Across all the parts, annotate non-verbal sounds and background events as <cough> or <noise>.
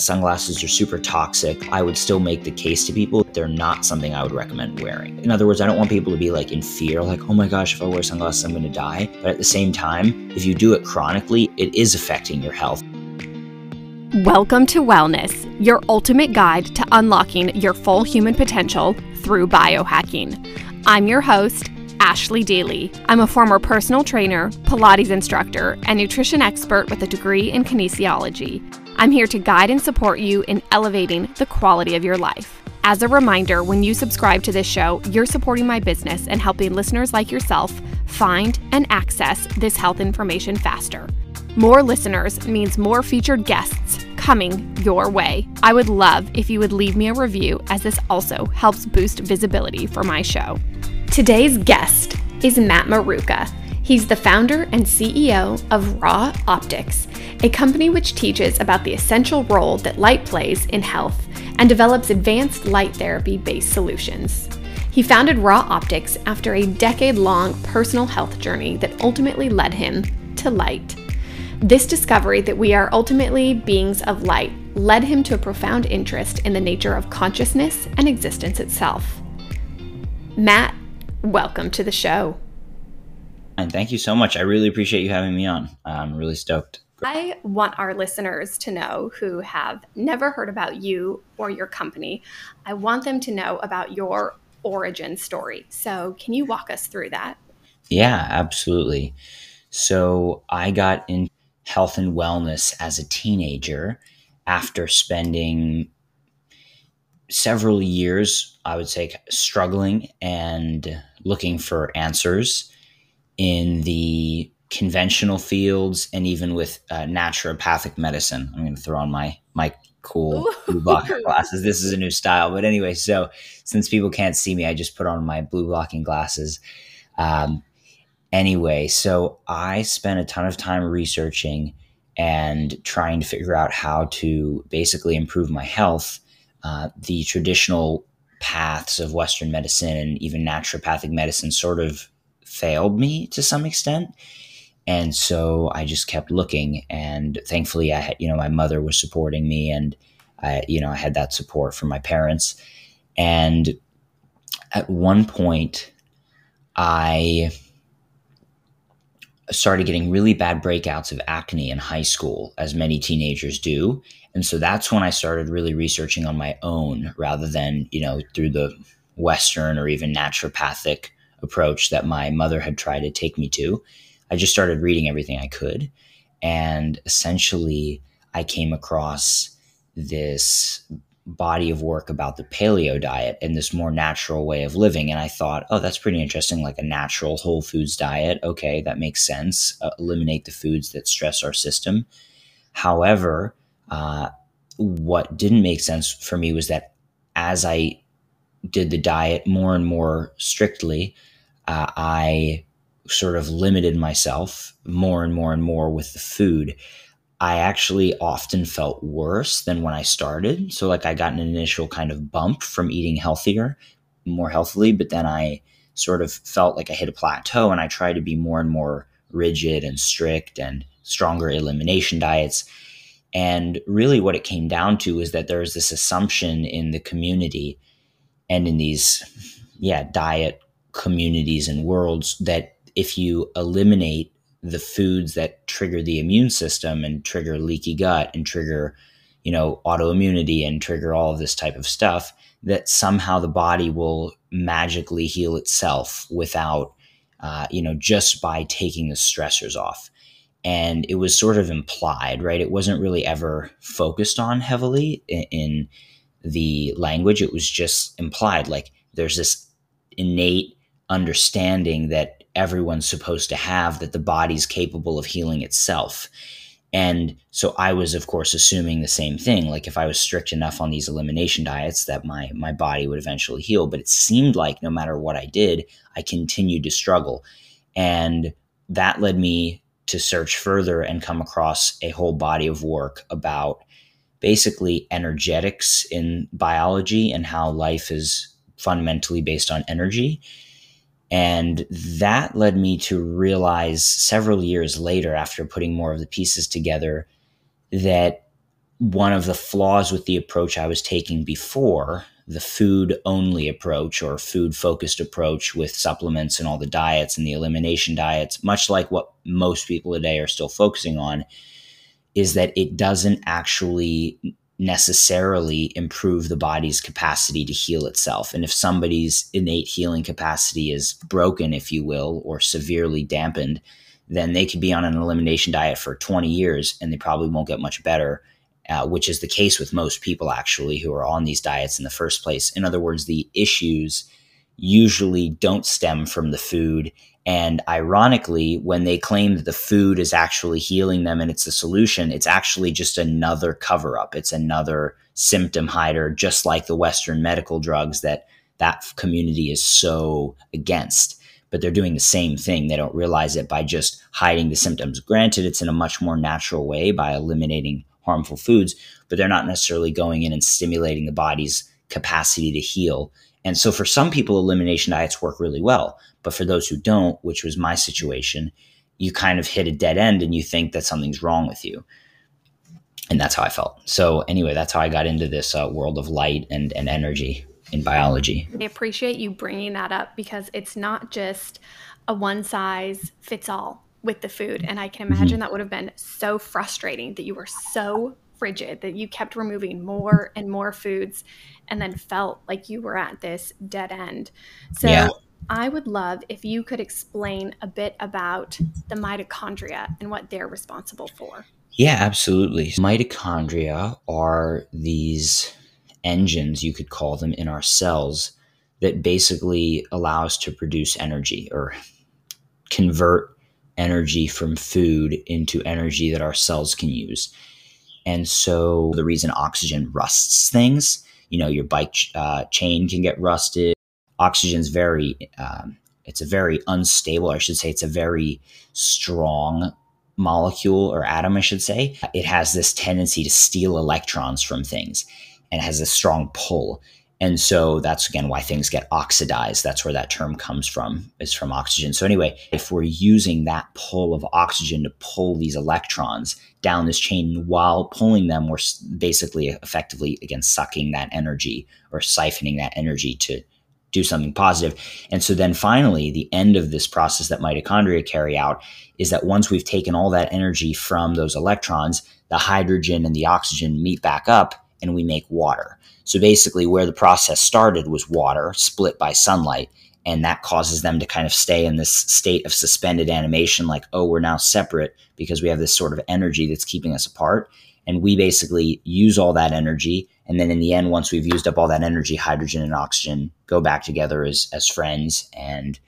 Sunglasses are super toxic. I would still make the case to people they're not something I would recommend wearing. In other words, I don't want people to be like in fear, like, oh my gosh, if I wear sunglasses, I'm going to die. But at the same time, if you do it chronically, it is affecting your health. Welcome to Wellness, your ultimate guide to unlocking your full human potential through biohacking. I'm your host, Ashley Daly. I'm a former personal trainer, Pilates instructor, and nutrition expert with a degree in kinesiology. I'm here to guide and support you in elevating the quality of your life. As a reminder, when you subscribe to this show, you're supporting my business and helping listeners like yourself find and access this health information faster. More listeners means more featured guests coming your way. I would love if you would leave me a review, as this also helps boost visibility for my show. Today's guest is Matt Maruca. He's the founder and CEO of Ra Optics, a company which teaches about the essential role that light plays in health and develops advanced light therapy based solutions. He founded Ra Optics after a decade long personal health journey that ultimately led him to light. This discovery that we are ultimately beings of light led him to a profound interest in the nature of consciousness and existence itself. Matt, welcome to the show. And thank you so much. I really appreciate you having me on. I'm really stoked. I want our listeners to know who have never heard about you or your company. I want them to know about your origin story. So, can you walk us through that? Yeah, absolutely. So, I got in health and wellness as a teenager after spending several years, I would say, struggling and looking for answers in the conventional fields and even with uh, naturopathic medicine. I'm going to throw on my my cool blue blocker glasses. This is a new style, but anyway. So since people can't see me, I just put on my blue blocking glasses. Um, anyway, so I spent a ton of time researching and trying to figure out how to basically improve my health. Uh, the traditional paths of Western medicine and even naturopathic medicine sort of failed me to some extent. And so I just kept looking, and thankfully, I had, you know, my mother was supporting me, and I, you know, I had that support from my parents. And at one point, I started getting really bad breakouts of acne in high school, as many teenagers do. And so that's when I started really researching on my own rather than, you know, through the Western or even naturopathic approach that my mother had tried to take me to. I just started reading everything I could. And essentially, I came across this body of work about the paleo diet and this more natural way of living. And I thought, oh, that's pretty interesting, like a natural whole foods diet. Okay, that makes sense. Uh, eliminate the foods that stress our system. However, uh, what didn't make sense for me was that as I did the diet more and more strictly, uh, I sort of limited myself more and more and more with the food. I actually often felt worse than when I started. So, like, I got an initial kind of bump from eating healthier, more healthily, but then I sort of felt like I hit a plateau and I tried to be more and more rigid and strict and stronger elimination diets. And really, what it came down to is that there's this assumption in the community and in these, yeah, diet communities and worlds that if you eliminate the foods that trigger the immune system and trigger leaky gut and trigger you know autoimmunity and trigger all of this type of stuff that somehow the body will magically heal itself without uh, you know just by taking the stressors off. And it was sort of implied right? It wasn't really ever focused on heavily in, in the language. It was just implied like there's this innate understanding that everyone's supposed to have that the body's capable of healing itself. And so I was, of course, assuming the same thing. Like if I was strict enough on these elimination diets, that my my body would eventually heal. But it seemed like no matter what I did, I continued to struggle, and that led me to search further and come across a whole body of work about basically energetics in biology and how life is fundamentally based on energy and that led me to realize several years later, after putting more of the pieces together, that one of the flaws with the approach I was taking before the food only approach or food focused approach with supplements and all the diets and the elimination diets, much like what most people today are still focusing on, is that it doesn't actually necessarily improve the body's capacity to heal itself. And if somebody's innate healing capacity is broken, if you will, or severely dampened, then they could be on an elimination diet for 20 years and they probably won't get much better uh, which is the case with most people actually who are on these diets in the first place. In other words, the issues usually don't stem from the food. And ironically, when they claim that the food is actually healing them and it's the solution, it's actually just another cover up. It's another symptom hider, just like the Western medical drugs that that community is so against. But they're doing the same thing. They don't realize it by just hiding the symptoms. Granted, it's in a much more natural way by eliminating harmful foods, but they're not necessarily going in and stimulating the body's capacity to heal. And so for some people, elimination diets work really well. But for those who don't, which was my situation, you kind of hit a dead end and you think that something's wrong with you. And that's how I felt. So, anyway, that's how I got into this uh, world of light and, and energy in biology. I appreciate you bringing that up because it's not just a one size fits all with the food. And I can imagine mm-hmm. that would have been so frustrating that you were so frigid that you kept removing more and more foods and then felt like you were at this dead end. So yeah. I would love if you could explain a bit about the mitochondria and what they're responsible for. Yeah, absolutely. Mitochondria are these engines, you could call them, in our cells that basically allow us to produce energy or convert energy from food into energy that our cells can use. And so the reason oxygen rusts things, you know, your bike uh, chain can get rusted. Oxygen's very, um, it's a very unstable, I should say, it's a very strong molecule or atom, I should say. It has this tendency to steal electrons from things and has a strong pull. And so that's again why things get oxidized. That's where that term comes from, is from oxygen. So, anyway, if we're using that pull of oxygen to pull these electrons down this chain while pulling them, we're basically effectively, again, sucking that energy or siphoning that energy to do something positive. And so then finally, the end of this process that mitochondria carry out is that once we've taken all that energy from those electrons, the hydrogen and the oxygen meet back up and we make water. So basically, where the process started was water split by sunlight. And that causes them to kind of stay in this state of suspended animation, like, oh, we're now separate because we have this sort of energy that's keeping us apart. And we basically use all that energy. And then in the end, once we've used up all that energy, hydrogen and oxygen go back together as, as friends. And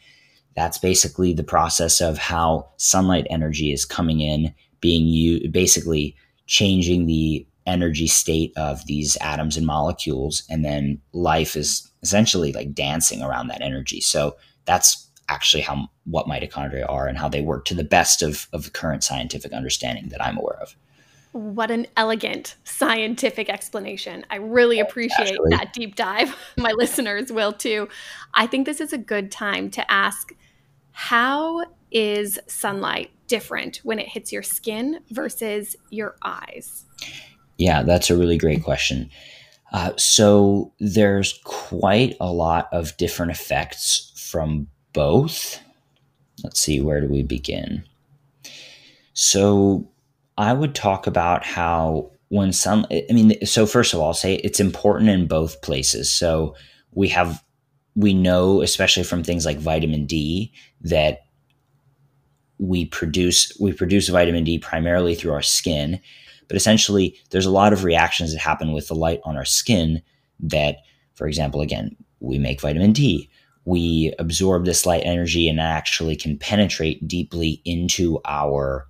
that's basically the process of how sunlight energy is coming in, being you basically changing the energy state of these atoms and molecules and then life is essentially like dancing around that energy so that's actually how what mitochondria are and how they work to the best of, of the current scientific understanding that i'm aware of what an elegant scientific explanation. I really appreciate Actually. that deep dive. <laughs> My listeners will too. I think this is a good time to ask how is sunlight different when it hits your skin versus your eyes? Yeah, that's a really great question. Uh, so there's quite a lot of different effects from both. Let's see, where do we begin? So I would talk about how when sun, I mean, so first of all, I'll say it's important in both places. So we have, we know, especially from things like vitamin D, that we produce we produce vitamin D primarily through our skin, but essentially, there's a lot of reactions that happen with the light on our skin that, for example, again, we make vitamin D. We absorb this light energy and actually can penetrate deeply into our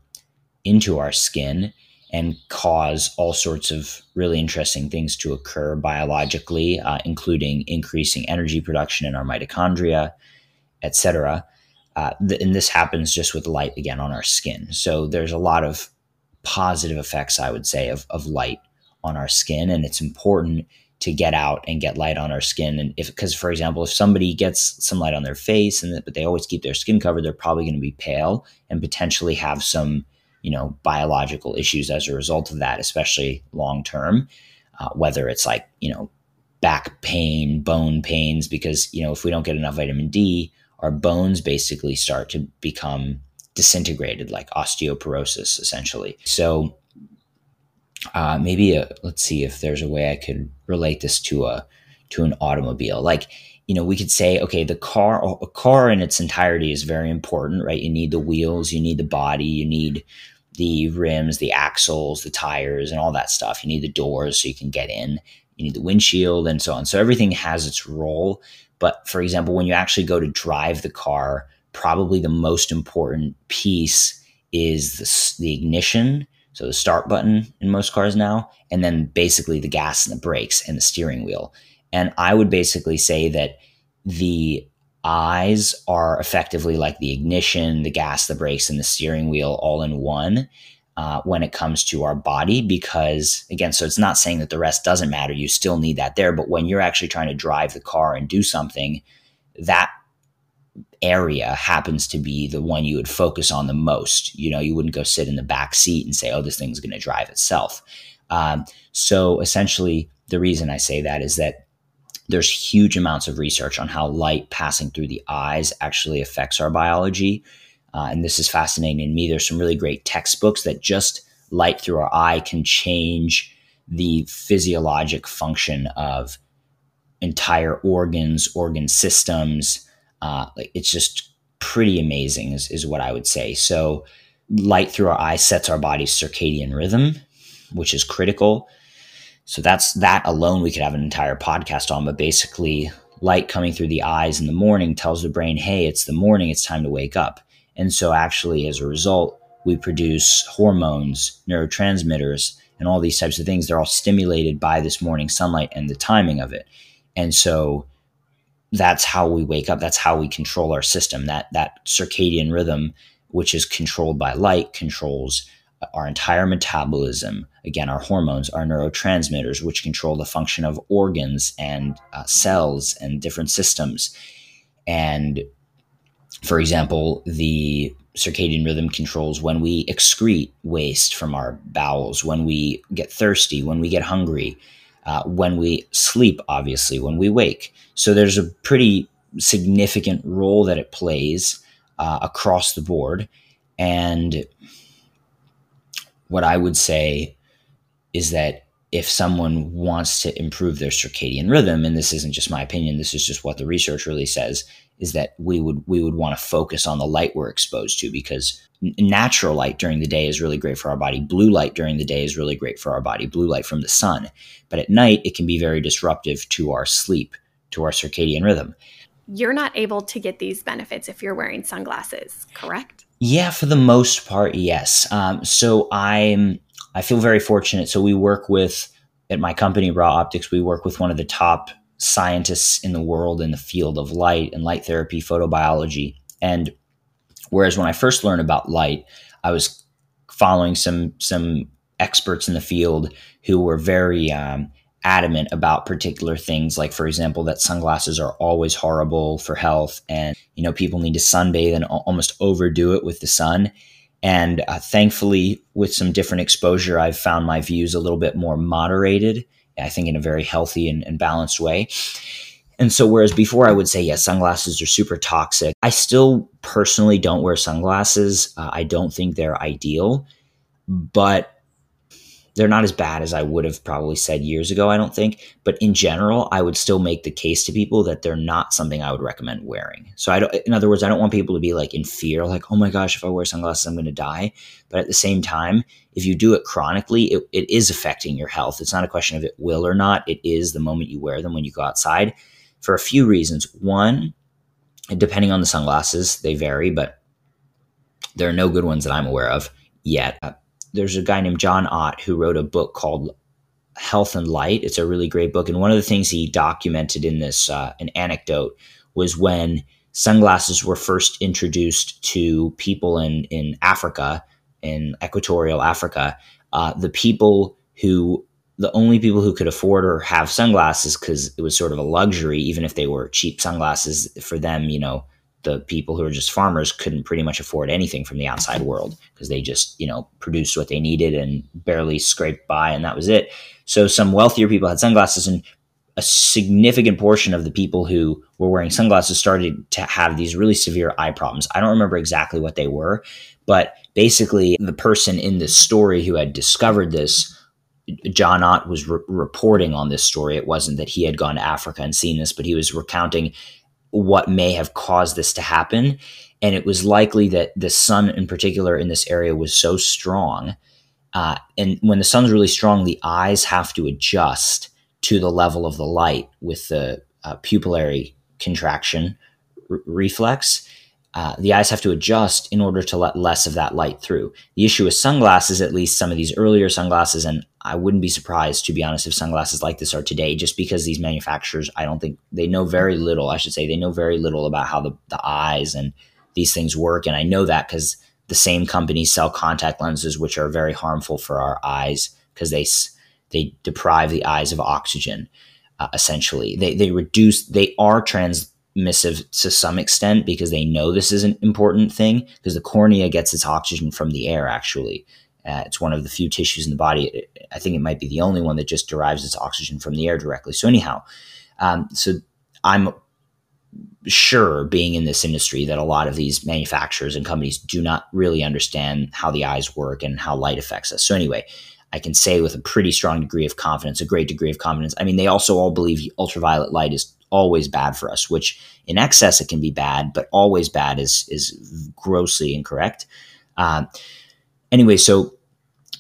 into our skin and cause all sorts of really interesting things to occur biologically, uh, including increasing energy production in our mitochondria, etc. Uh, th- and this happens just with light again on our skin. So there's a lot of positive effects, I would say, of, of light on our skin. And it's important to get out and get light on our skin. And if, because for example, if somebody gets some light on their face and but they always keep their skin covered, they're probably going to be pale and potentially have some you know, biological issues as a result of that, especially long term, uh, whether it's like, you know, back pain, bone pains, because, you know, if we don't get enough vitamin D, our bones basically start to become disintegrated, like osteoporosis, essentially. So, uh, maybe a, let's see if there's a way I could relate this to a to an automobile. Like, you know, we could say, okay, the car, a car in its entirety is very important, right? You need the wheels, you need the body, you need the rims, the axles, the tires, and all that stuff. You need the doors so you can get in. You need the windshield and so on. So everything has its role. But for example, when you actually go to drive the car, probably the most important piece is the, the ignition so the start button in most cars now, and then basically the gas and the brakes and the steering wheel. And I would basically say that the eyes are effectively like the ignition, the gas, the brakes, and the steering wheel all in one uh, when it comes to our body. Because again, so it's not saying that the rest doesn't matter. You still need that there. But when you're actually trying to drive the car and do something, that area happens to be the one you would focus on the most. You know, you wouldn't go sit in the back seat and say, oh, this thing's going to drive itself. Um, so essentially, the reason I say that is that there's huge amounts of research on how light passing through the eyes actually affects our biology. Uh, and this is fascinating to me. There's some really great textbooks that just light through our eye can change the physiologic function of entire organs, organ systems, uh, like it's just pretty amazing, is, is what I would say. So, light through our eyes sets our body's circadian rhythm, which is critical. So that's that alone we could have an entire podcast on, but basically light coming through the eyes in the morning tells the brain, "Hey, it's the morning, it's time to wake up." And so actually as a result, we produce hormones, neurotransmitters, and all these types of things. They're all stimulated by this morning sunlight and the timing of it. And so that's how we wake up. That's how we control our system. That that circadian rhythm, which is controlled by light, controls our entire metabolism. Again, our hormones, our neurotransmitters, which control the function of organs and uh, cells and different systems. And for example, the circadian rhythm controls when we excrete waste from our bowels, when we get thirsty, when we get hungry uh, when we sleep, obviously, when we wake. So there's a pretty significant role that it plays uh, across the board. And what I would say is that if someone wants to improve their circadian rhythm, and this isn't just my opinion, this is just what the research really says, is that we would we would want to focus on the light we're exposed to because natural light during the day is really great for our body. Blue light during the day is really great for our body. Blue light from the sun, but at night it can be very disruptive to our sleep, to our circadian rhythm. You're not able to get these benefits if you're wearing sunglasses, correct? Yeah, for the most part, yes. Um, so I'm I feel very fortunate. So we work with at my company Ra Optics. We work with one of the top scientists in the world in the field of light and light therapy, photobiology. And whereas when I first learned about light, I was following some some experts in the field who were very um, adamant about particular things like for example that sunglasses are always horrible for health and you know people need to sunbathe and almost overdo it with the sun and uh, thankfully with some different exposure i've found my views a little bit more moderated I think in a very healthy and, and balanced way. And so, whereas before I would say, yes, sunglasses are super toxic, I still personally don't wear sunglasses. Uh, I don't think they're ideal, but they're not as bad as I would have probably said years ago, I don't think. But in general, I would still make the case to people that they're not something I would recommend wearing. So I don't, in other words, I don't want people to be like in fear, like, oh my gosh, if I wear sunglasses, I'm going to die. But at the same time, if you do it chronically, it, it is affecting your health. It's not a question of it will or not. It is the moment you wear them when you go outside for a few reasons. One, depending on the sunglasses, they vary, but there are no good ones that I'm aware of yet there's a guy named John Ott who wrote a book called Health and Light. It's a really great book, and one of the things he documented in this uh, an anecdote was when sunglasses were first introduced to people in in Africa, in equatorial Africa. Uh, the people who the only people who could afford or have sunglasses because it was sort of a luxury, even if they were cheap sunglasses for them, you know, the people who are just farmers couldn't pretty much afford anything from the outside world because they just you know produced what they needed and barely scraped by and that was it. So some wealthier people had sunglasses and a significant portion of the people who were wearing sunglasses started to have these really severe eye problems. I don't remember exactly what they were but basically the person in this story who had discovered this John Ott was re- reporting on this story. It wasn't that he had gone to Africa and seen this, but he was recounting what may have caused this to happen. And it was likely that the sun, in particular, in this area was so strong. Uh, and when the sun's really strong, the eyes have to adjust to the level of the light with the uh, pupillary contraction r- reflex uh, the eyes have to adjust in order to let less of that light through. The issue with sunglasses, at least some of these earlier sunglasses, and I wouldn't be surprised, to be honest, if sunglasses like this are today, just because these manufacturers, I don't think they know very little. I should say they know very little about how the, the eyes and these things work. And I know that because the same companies sell contact lenses, which are very harmful for our eyes because they, they deprive the eyes of oxygen. Uh, essentially, they, they reduce, they are trans missive to some extent because they know this is an important thing because the cornea gets its oxygen from the air actually. Uh, it's one of the few tissues in the body i think it might be the only one that just derives its oxygen from the air directly. So anyhow um, so i'm sure being in this industry that a lot of these manufacturers and companies do not really understand how the eyes work and how light affects us. So anyway I can say with a pretty strong degree of confidence, a great degree of confidence. I mean, they also all believe ultraviolet light is always bad for us, which in excess it can be bad, but always bad is is grossly incorrect. Uh, anyway, so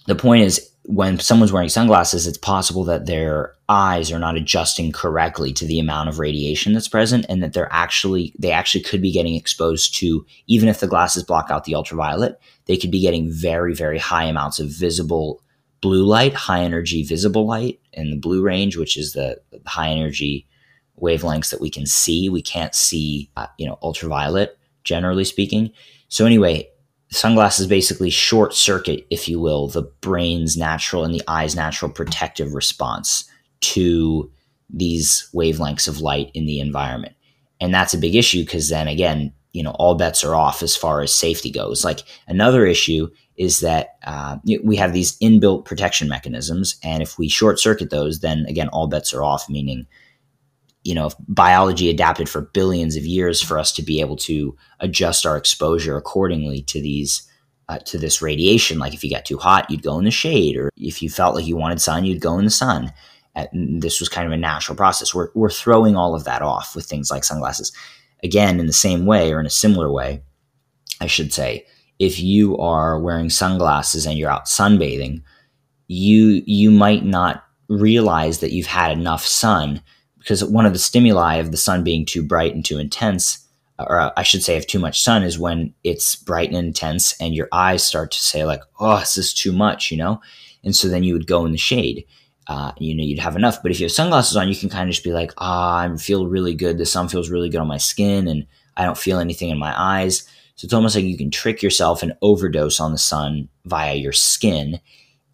the point is when someone's wearing sunglasses, it's possible that their eyes are not adjusting correctly to the amount of radiation that's present, and that they're actually they actually could be getting exposed to even if the glasses block out the ultraviolet, they could be getting very very high amounts of visible blue light, high energy visible light in the blue range, which is the high energy wavelengths that we can see. We can't see, uh, you know, ultraviolet, generally speaking. So, anyway, sunglasses basically short circuit, if you will, the brain's natural and the eye's natural protective response to these wavelengths of light in the environment. And that's a big issue because then again, you know, all bets are off as far as safety goes. Like another issue is that uh, we have these inbuilt protection mechanisms. And if we short circuit those, then again, all bets are off, meaning you know, biology adapted for billions of years for us to be able to adjust our exposure accordingly to these uh, to this radiation. Like if you got too hot, you'd go in the shade, or if you felt like you wanted sun, you'd go in the sun. And this was kind of a natural process. We're we're throwing all of that off with things like sunglasses. Again, in the same way or in a similar way, I should say, if you are wearing sunglasses and you're out sunbathing, you you might not realize that you've had enough sun because one of the stimuli of the sun being too bright and too intense, or I should say, of too much sun, is when it's bright and intense, and your eyes start to say like, "Oh, this is too much," you know, and so then you would go in the shade. Uh, you know, you'd have enough. But if you have sunglasses on, you can kind of just be like, "Ah, oh, I feel really good. The sun feels really good on my skin, and I don't feel anything in my eyes." So it's almost like you can trick yourself and overdose on the sun via your skin.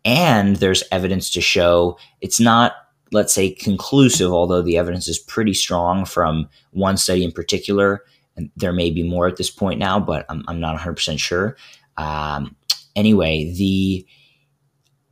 And there's evidence to show it's not let's say, conclusive, although the evidence is pretty strong from one study in particular. And there may be more at this point now, but I'm, I'm not 100% sure. Um, anyway, the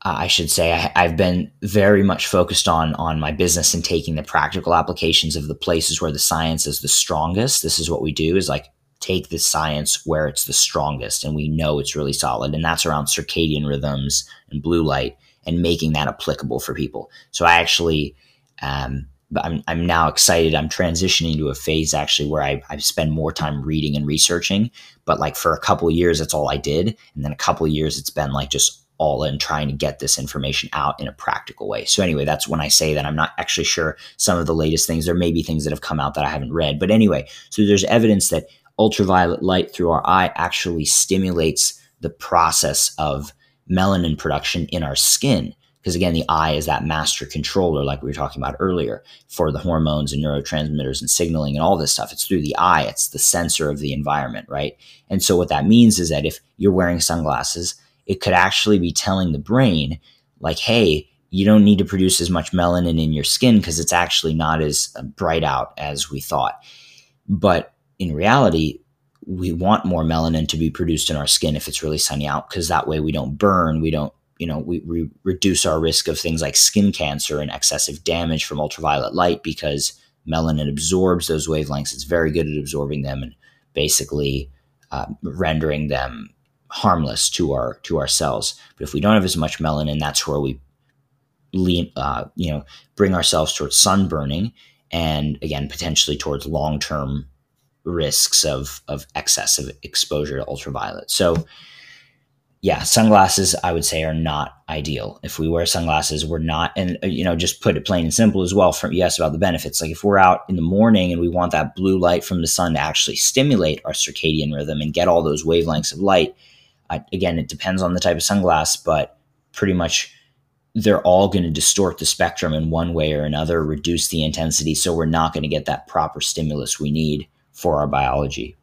uh, I should say I, have been very much focused on on my business and taking the practical applications of the places where the science is the strongest. This is what we do: is like take the science where it's the strongest, and we know it's really solid, and that's around circadian rhythms and blue light and making that applicable for people. So I actually, um, I'm, I'm now excited. I'm transitioning to a phase actually where I, I spend more time reading and researching. But like for a couple of years, that's all I did. And then a couple of years, it's been like just all in trying to get this information out in a practical way. So anyway, that's when I say that I'm not actually sure some of the latest things. There may be things that have come out that I haven't read. But anyway, so there's evidence that ultraviolet light through our eye actually stimulates the process of melanin production in our skin. Because again, the eye is that master controller, like we were talking about earlier, for the hormones and neurotransmitters and signaling and all this stuff. It's through the eye, it's the sensor of the environment, right? And so, what that means is that if you're wearing sunglasses, it could actually be telling the brain, like, hey, you don't need to produce as much melanin in your skin because it's actually not as uh, bright out as we thought. But in reality, we want more melanin to be produced in our skin if it's really sunny out because that way we don't burn, we don't you know, we, we reduce our risk of things like skin cancer and excessive damage from ultraviolet light because melanin absorbs those wavelengths. It's very good at absorbing them and basically uh, rendering them harmless to our to our cells. But if we don't have as much melanin, that's where we lean, uh, you know, bring ourselves towards sunburning and again potentially towards long term risks of of excessive exposure to ultraviolet. So yeah, sunglasses I would say are not ideal. If we wear sunglasses, we're not, and uh, you know, just put it plain and simple as well. From yes about the benefits, like if we're out in the morning and we want that blue light from the sun to actually stimulate our circadian rhythm and get all those wavelengths of light. Uh, again, it depends on the type of sunglass, but pretty much they're all going to distort the spectrum in one way or another, reduce the intensity, so we're not going to get that proper stimulus we need for our biology.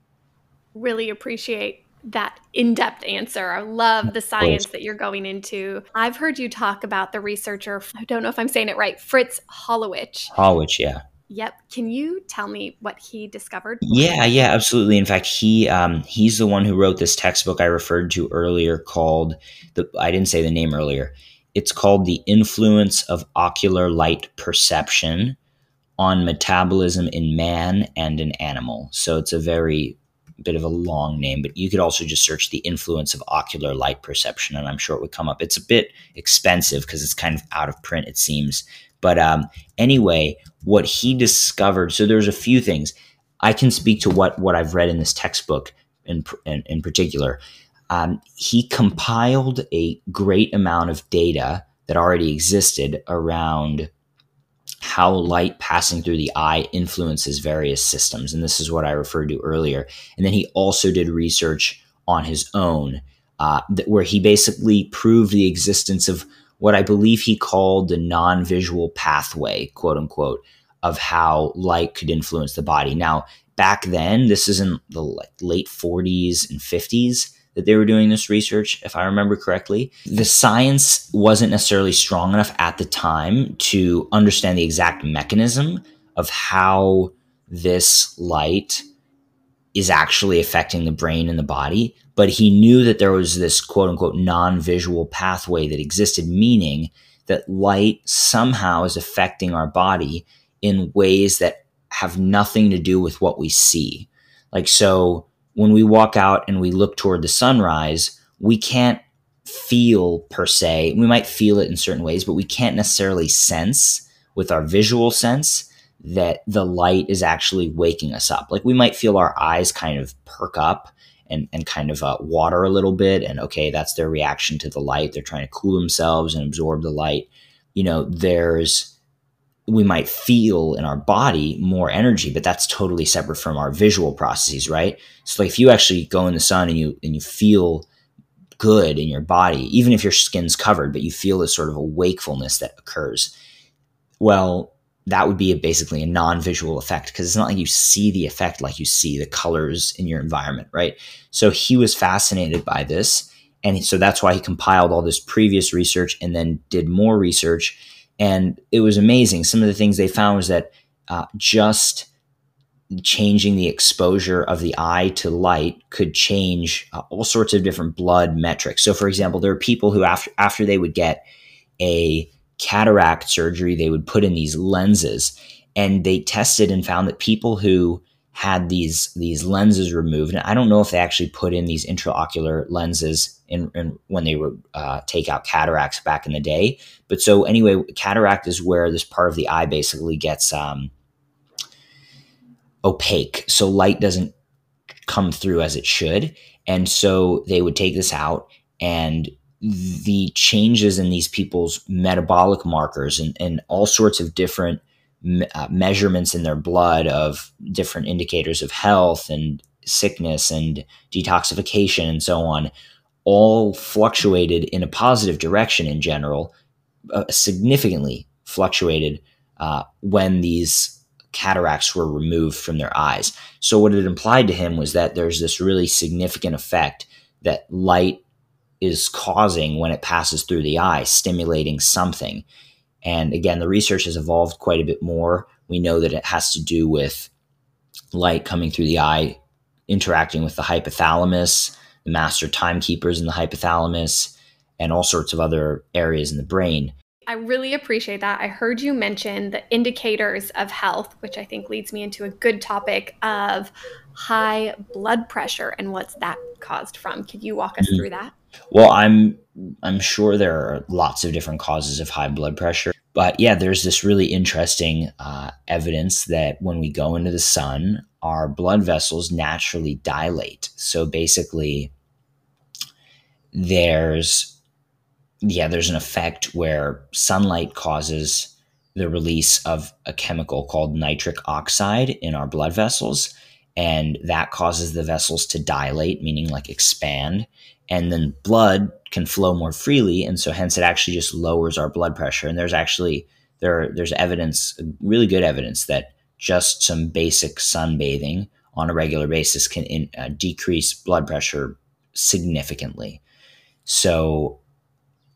Really appreciate that in-depth answer. I love the science that you're going into. I've heard you talk about the researcher, I don't know if I'm saying it right, Fritz Hollwich. Hollwich, yeah. Yep. Can you tell me what he discovered? Yeah, yeah, absolutely. In fact, he um, he's the one who wrote this textbook I referred to earlier called the I didn't say the name earlier. It's called The Influence of Ocular Light Perception on Metabolism in Man and an Animal. So it's a very bit of a long name, but you could also just search the influence of ocular light perception, and I'm sure it would come up. It's a bit expensive because it's kind of out of print, it seems. But um, anyway, what he discovered. So there's a few things. I can speak to what what I've read in this textbook in in, in particular. Um, he compiled a great amount of data that already existed around how light passing through the eye influences various systems. And this is what I referred to earlier. And then he also did research on his own, uh, that, where he basically proved the existence of what I believe he called the non visual pathway, quote unquote, of how light could influence the body. Now, back then, this is in the late 40s and 50s that they were doing this research, if I remember correctly. The science wasn't necessarily strong enough at the time to understand the exact mechanism of how this light is actually affecting the brain and the body. But he knew that there was this quote unquote non visual pathway that existed, meaning that light somehow is affecting our body in ways that have nothing to do with what we see. Like, so when we walk out and we look toward the sunrise, we can't feel per se. We might feel it in certain ways, but we can't necessarily sense with our visual sense that the light is actually waking us up. Like we might feel our eyes kind of perk up and, and kind of uh, water a little bit. And okay, that's their reaction to the light. They're trying to cool themselves and absorb the light. You know, there's we might feel in our body more energy, but that's totally separate from our visual processes, right? So like if you actually go in the sun and you and you feel good in your body, even if your skin's covered, but you feel this sort of a wakefulness that occurs. Well, that would be a, basically a non-visual effect because it's not like you see the effect like you see the colors in your environment, right? So he was fascinated by this, and so that's why he compiled all this previous research and then did more research and it was amazing. Some of the things they found was that uh, just changing the exposure of the eye to light could change uh, all sorts of different blood metrics. So, for example, there are people who after after they would get a cataract surgery, they would put in these lenses, and they tested and found that people who had these these lenses removed. And I don't know if they actually put in these intraocular lenses in when they would uh, take out cataracts back in the day. But so anyway, cataract is where this part of the eye basically gets um, opaque, so light doesn't come through as it should. And so they would take this out and the changes in these people's metabolic markers and, and all sorts of different uh, measurements in their blood of different indicators of health and sickness and detoxification and so on all fluctuated in a positive direction in general, uh, significantly fluctuated uh, when these cataracts were removed from their eyes. So, what it implied to him was that there's this really significant effect that light is causing when it passes through the eye, stimulating something. And again, the research has evolved quite a bit more. We know that it has to do with light coming through the eye interacting with the hypothalamus, master timekeepers in the hypothalamus, and all sorts of other areas in the brain. I really appreciate that. I heard you mention the indicators of health, which I think leads me into a good topic of high blood pressure and what's that caused from. Could you walk us mm-hmm. through that? Well, I'm I'm sure there are lots of different causes of high blood pressure, but yeah, there's this really interesting uh, evidence that when we go into the sun, our blood vessels naturally dilate. So basically, there's yeah, there's an effect where sunlight causes the release of a chemical called nitric oxide in our blood vessels. And that causes the vessels to dilate, meaning like expand. And then blood can flow more freely. And so hence it actually just lowers our blood pressure. And there's actually there there's evidence, really good evidence that just some basic sunbathing on a regular basis can in, uh, decrease blood pressure significantly. So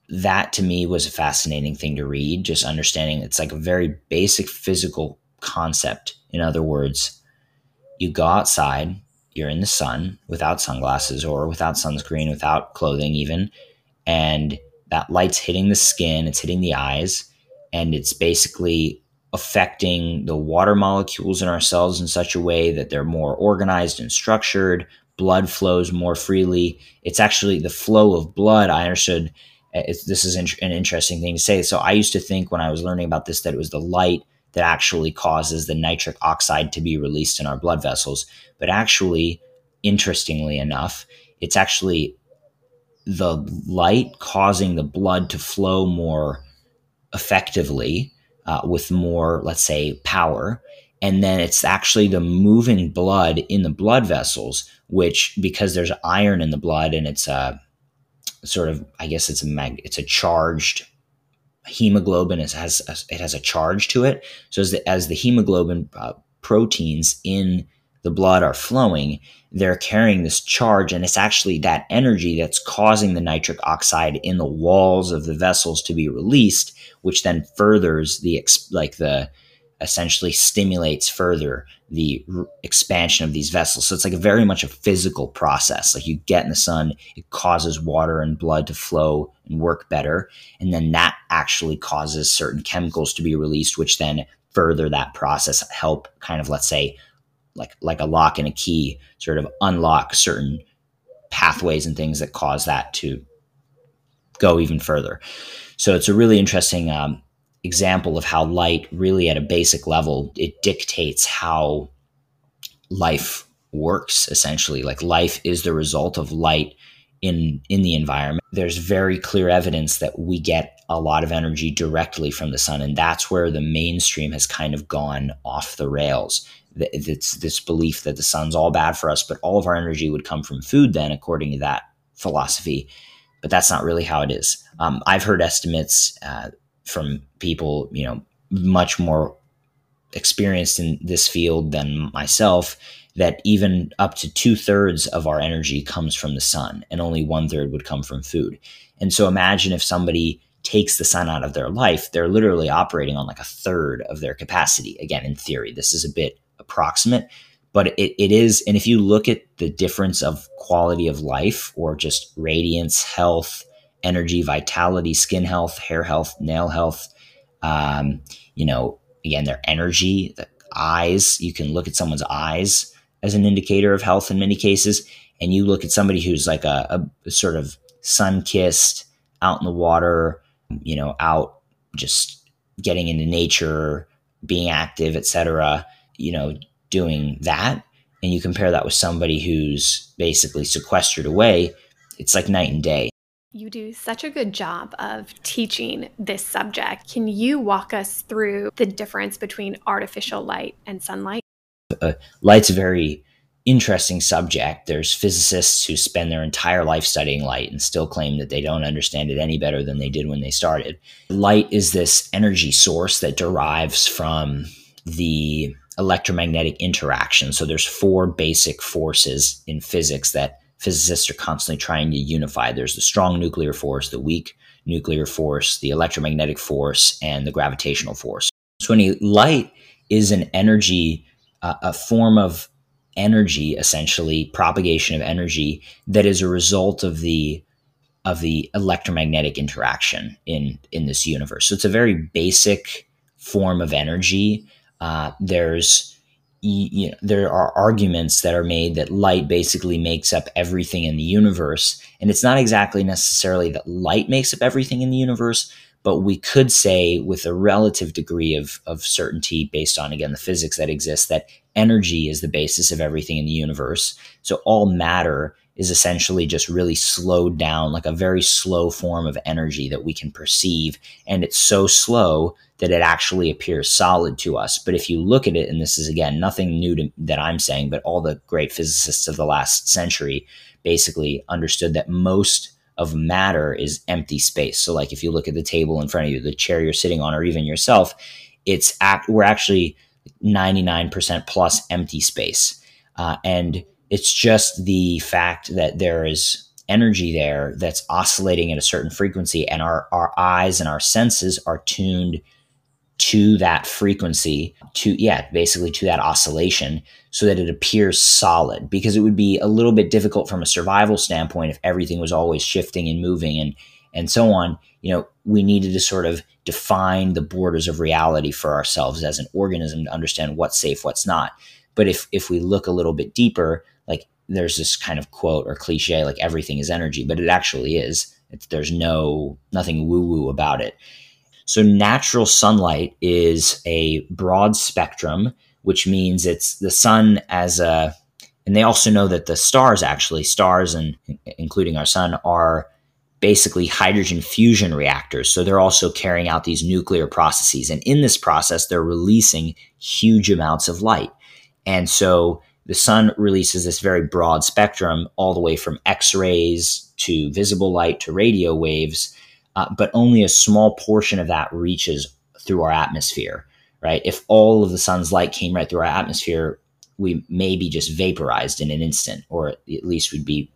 that to me was a fascinating thing to read, just understanding it's like a very basic physical concept. In other words, you go outside, you're in the sun without sunglasses or without sunscreen, without clothing, even, and that light's hitting the skin, it's hitting the eyes, and it's basically affecting the water molecules in our cells in such a way that they're more organized and structured. Blood flows more freely. It's actually the flow of blood, I understood eh, it's, this is an interesting thing to say. So I used to think when I was learning about this that it was the light that actually causes the nitric oxide to be released in our blood vessels. But actually, interestingly enough, it's actually the light causing the blood to flow more effectively uh, with more, let's say, power. And then it's actually the moving blood in the blood vessels, which because there's iron in the blood and it's a uh, sort of I guess it's a mag it's a charged hemoglobin it has a, it has a charge to it so as the, as the hemoglobin uh, proteins in the blood are flowing they're carrying this charge and it's actually that energy that's causing the nitric oxide in the walls of the vessels to be released which then furthers the like the essentially stimulates further the r- expansion of these vessels. So it's like a very much a physical process. Like you get in the sun, it causes water and blood to flow and work better. And then that actually causes certain chemicals to be released, which then further that process, help kind of, let's say, like, like a lock and a key, sort of unlock certain pathways and things that cause that to go even further. So it's a really interesting um, example of how light really at a basic level it dictates how life works essentially. Like life is the result of light in in the environment. There's very clear evidence that we get a lot of energy directly from the sun and that's where the mainstream has kind of gone off the rails. It's this belief that the sun's all bad for us but all of our energy would come from food then according to that philosophy but that's not really how it is um, i've heard estimates uh, from people, you know, much more experienced in this field than myself that even up to two thirds of our energy comes from the sun and only one third would come from food. And so imagine if somebody takes the sun out of their life, they're literally operating on like a third of their capacity. Again, in theory, this is a bit approximate, but it, it is. And if you look at the difference of quality of life or just radiance, health, energy, vitality, skin health, hair health, nail health. Um, you know, again, their energy, the eyes. You can look at someone's eyes as an indicator of health in many cases. And you look at somebody who's like a, a sort of sun kissed, out in the water, you know, out just getting into nature, being active, etc. You know, doing that, and you compare that with somebody who's basically sequestered away. It's like night and day. You do such a good job of teaching this subject. Can you walk us through the difference between artificial light and sunlight? Uh, light's a very interesting subject. There's physicists who spend their entire life studying light and still claim that they don't understand it any better than they did when they started. Light is this energy source that derives from the electromagnetic interaction. So there's four basic forces in physics that physicists are constantly trying to unify. There's the strong nuclear force, the weak nuclear force, the electromagnetic force, and the gravitational force. So, any light is an energy, uh, a form of energy, essentially propagation of energy that is a result of the of the electromagnetic interaction in in this universe. So it's a very basic form of energy. Uh, there's you know, there are arguments that are made that light basically makes up everything in the universe, and it's not exactly necessarily that light makes up everything in the universe, but we could say with a relative degree of, of certainty based on again the physics that exists that energy is the basis of everything in the universe so all matter is essentially just really slowed down, like a very slow form of energy that we can perceive. And it's so slow that it actually appears solid to us. But if you look at it, and this is again nothing new to, that I'm saying, but all the great physicists of the last century basically understood that most of matter is empty space. So, like if you look at the table in front of you, the chair you're sitting on, or even yourself, it's act, we're actually 99% plus empty space. Uh, and it's just the fact that there is energy there that's oscillating at a certain frequency, and our, our eyes and our senses are tuned to that frequency, to, yeah, basically to that oscillation, so that it appears solid. Because it would be a little bit difficult from a survival standpoint if everything was always shifting and moving and, and so on. You know, we needed to sort of define the borders of reality for ourselves as an organism to understand what's safe, what's not. But if if we look a little bit deeper, like there's this kind of quote or cliche, like everything is energy, but it actually is. It's, there's no nothing woo woo about it. So natural sunlight is a broad spectrum, which means it's the sun as a and they also know that the stars actually stars and including our sun are basically hydrogen fusion reactors. So they're also carrying out these nuclear processes. And in this process, they're releasing huge amounts of light. And so the sun releases this very broad spectrum, all the way from X rays to visible light to radio waves, uh, but only a small portion of that reaches through our atmosphere, right? If all of the sun's light came right through our atmosphere, we may be just vaporized in an instant, or at least would be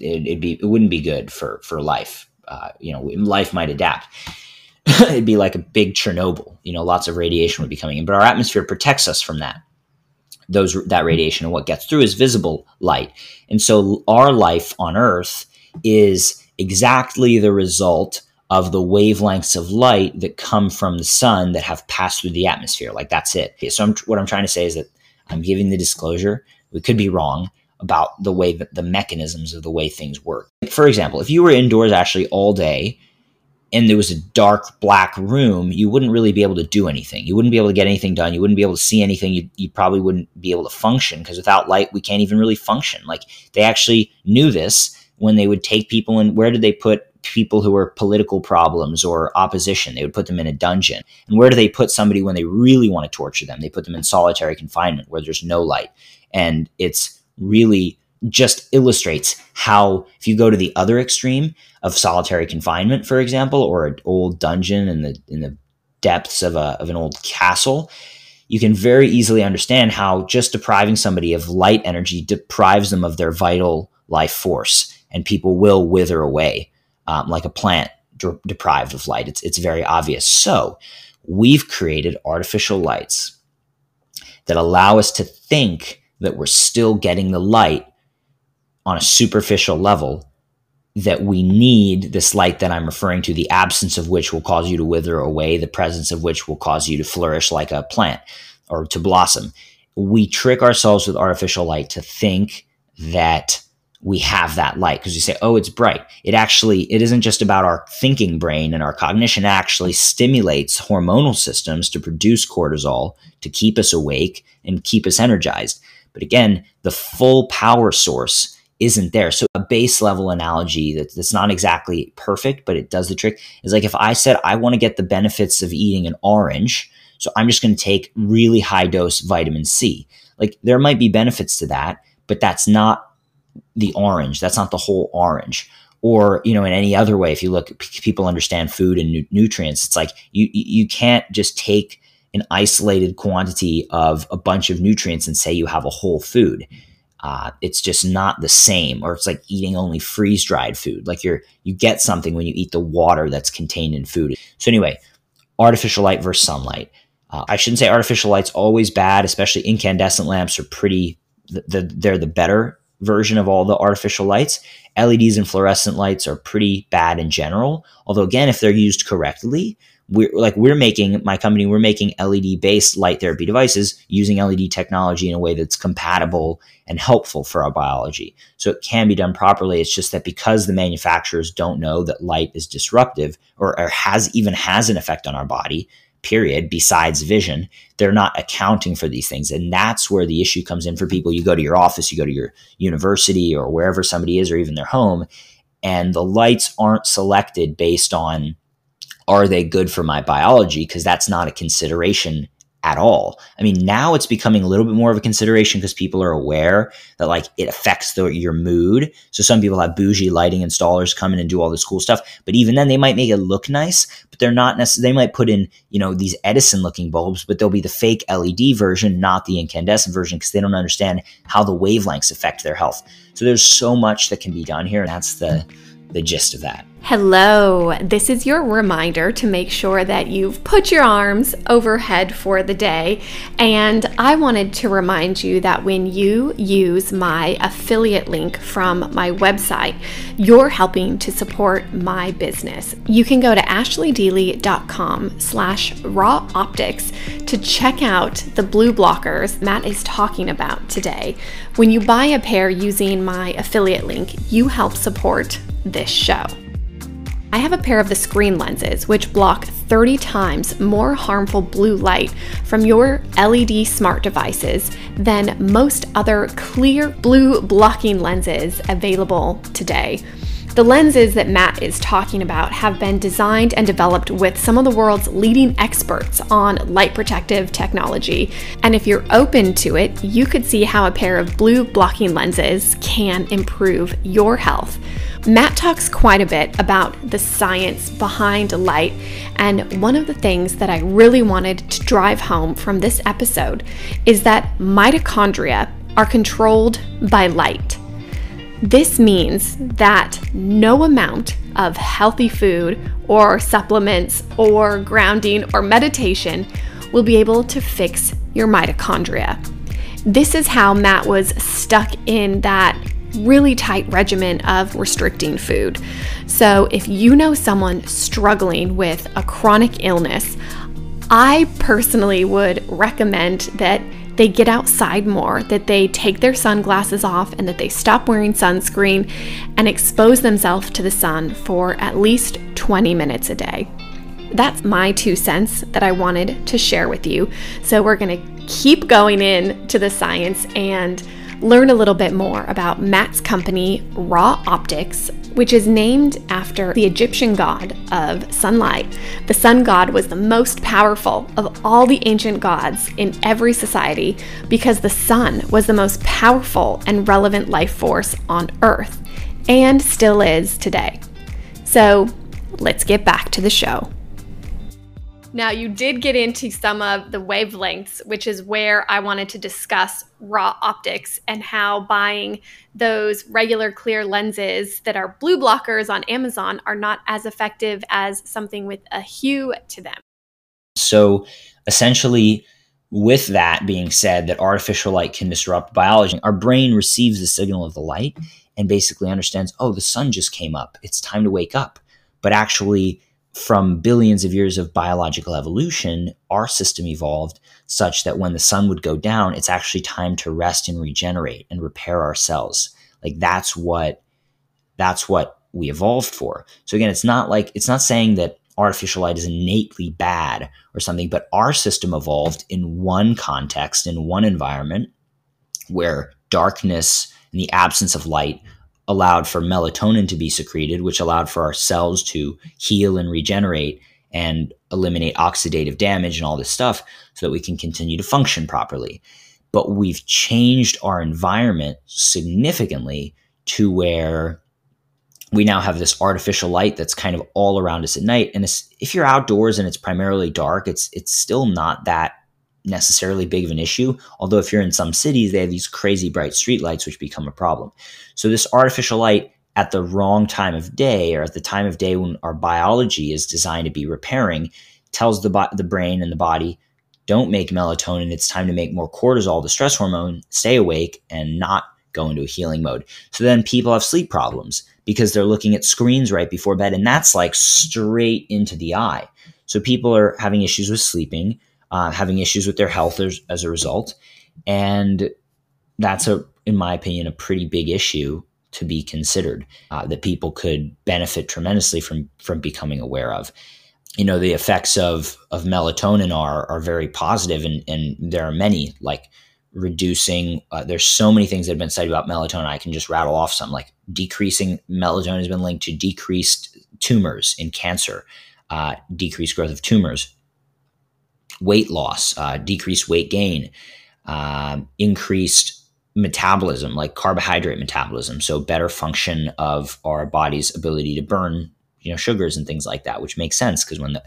it'd be it wouldn't be good for for life. Uh, you know, life might adapt. <laughs> it'd be like a big Chernobyl. You know, lots of radiation would be coming in, but our atmosphere protects us from that those that radiation and what gets through is visible light. And so our life on Earth is exactly the result of the wavelengths of light that come from the sun that have passed through the atmosphere. Like that's it. So I'm, what I'm trying to say is that I'm giving the disclosure. We could be wrong about the way that the mechanisms of the way things work. For example, if you were indoors actually all day and there was a dark black room, you wouldn't really be able to do anything. You wouldn't be able to get anything done. You wouldn't be able to see anything. You, you probably wouldn't be able to function because without light, we can't even really function. Like they actually knew this when they would take people and where did they put people who were political problems or opposition? They would put them in a dungeon. And where do they put somebody when they really want to torture them? They put them in solitary confinement where there's no light. And it's really just illustrates how if you go to the other extreme of solitary confinement, for example, or an old dungeon in the in the depths of a of an old castle, you can very easily understand how just depriving somebody of light energy deprives them of their vital life force, and people will wither away um, like a plant de- deprived of light. It's it's very obvious. So we've created artificial lights that allow us to think that we're still getting the light on a superficial level that we need this light that I'm referring to, the absence of which will cause you to wither away, the presence of which will cause you to flourish like a plant or to blossom. We trick ourselves with artificial light to think that we have that light because we say, oh, it's bright. It actually, it isn't just about our thinking brain and our cognition. It actually stimulates hormonal systems to produce cortisol to keep us awake and keep us energized. But again, the full power source isn't there. So a base level analogy that, that's not exactly perfect, but it does the trick is like if I said I want to get the benefits of eating an orange, so I'm just going to take really high dose vitamin C. Like there might be benefits to that, but that's not the orange. That's not the whole orange. Or you know, in any other way, if you look, people understand food and nu- nutrients. It's like you you can't just take an isolated quantity of a bunch of nutrients and say you have a whole food uh, it's just not the same or it's like eating only freeze dried food like you're you get something when you eat the water that's contained in food so anyway artificial light versus sunlight uh, i shouldn't say artificial light's always bad especially incandescent lamps are pretty the, the, they're the better version of all the artificial lights. LEDs and fluorescent lights are pretty bad in general. Although again, if they're used correctly, we're like we're making my company we're making led based light therapy devices using led technology in a way that's compatible and helpful for our biology so it can be done properly it's just that because the manufacturers don't know that light is disruptive or, or has even has an effect on our body period besides vision they're not accounting for these things and that's where the issue comes in for people you go to your office you go to your university or wherever somebody is or even their home and the lights aren't selected based on are they good for my biology? Because that's not a consideration at all. I mean, now it's becoming a little bit more of a consideration because people are aware that like it affects the, your mood. So some people have bougie lighting installers come in and do all this cool stuff, but even then they might make it look nice, but they're not necessarily, they might put in, you know, these Edison looking bulbs, but they'll be the fake LED version, not the incandescent version because they don't understand how the wavelengths affect their health. So there's so much that can be done here. And that's the, the gist of that. Hello, this is your reminder to make sure that you've put your arms overhead for the day. And I wanted to remind you that when you use my affiliate link from my website, you're helping to support my business. You can go to ashleydeely.com slash Ra Optics to check out the blue blockers Matt is talking about today. When you buy a pair using my affiliate link, you help support this show. I have a pair of the screen lenses which block 30 times more harmful blue light from your LED smart devices than most other clear blue blocking lenses available today. The lenses that Matt is talking about have been designed and developed with some of the world's leading experts on light protective technology. And if you're open to it, you could see how a pair of blue blocking lenses can improve your health. Matt talks quite a bit about the science behind light, and one of the things that I really wanted to drive home from this episode is that mitochondria are controlled by light. This means that no amount of healthy food or supplements or grounding or meditation will be able to fix your mitochondria. This is how Matt was stuck in that really tight regimen of restricting food. So, if you know someone struggling with a chronic illness, I personally would recommend that they get outside more, that they take their sunglasses off, and that they stop wearing sunscreen and expose themselves to the sun for at least 20 minutes a day. That's my two cents that I wanted to share with you. So, we're going to keep going in to the science and learn a little bit more about Matt's company, Ra Optics, which is named after the Egyptian god of sunlight. The sun god was the most powerful of all the ancient gods in every society because the sun was the most powerful and relevant life force on Earth, and still is today. So let's get back to the show. Now, you did get into some of the wavelengths, which is where I wanted to discuss Ra Optics and how buying those regular clear lenses that are blue blockers on Amazon are not as effective as something with a hue to them. So, essentially, with that being said, that artificial light can disrupt biology, our brain receives the signal of the light and basically understands, oh, the sun just came up. It's time to wake up. But actually, from billions of years of biological evolution, our system evolved such that when the sun would go down, it's actually time to rest and regenerate and repair our cells. Like that's what that's what we evolved for. So again, it's not like it's not saying that artificial light is innately bad or something, but our system evolved in one context, in one environment where darkness and the absence of light allowed for melatonin to be secreted, which allowed for our cells to heal and regenerate and eliminate oxidative damage and all this stuff so that we can continue to function properly. But we've changed our environment significantly to where we now have this artificial light that's kind of all around us at night. And if you're outdoors and it's primarily dark, it's it's still not that necessarily big of an issue. Although if you're in some cities, they have these crazy bright street lights, which become a problem. So this artificial light at the wrong time of day or at the time of day when our biology is designed to be repairing tells the, the brain and the body don't make melatonin, it's time to make more cortisol, the stress hormone, stay awake and not go into a healing mode. So then people have sleep problems because they're looking at screens right before bed, and that's like straight into the eye. So people are having issues with sleeping, uh, having issues with their health as, as a result, and that's a, in my opinion, a pretty big issue to be considered uh, that people could benefit tremendously from from becoming aware of. You know, the effects of of melatonin are are very positive, and and there are many like reducing. Uh, there's so many things that have been said about melatonin. I can just rattle off some like decreasing melatonin has been linked to decreased tumors in cancer, uh, decreased growth of tumors, weight loss, uh, decreased weight gain, uh, increased metabolism, like carbohydrate metabolism, so better function of our body's ability to burn, you know, sugars and things like that, which makes sense because when the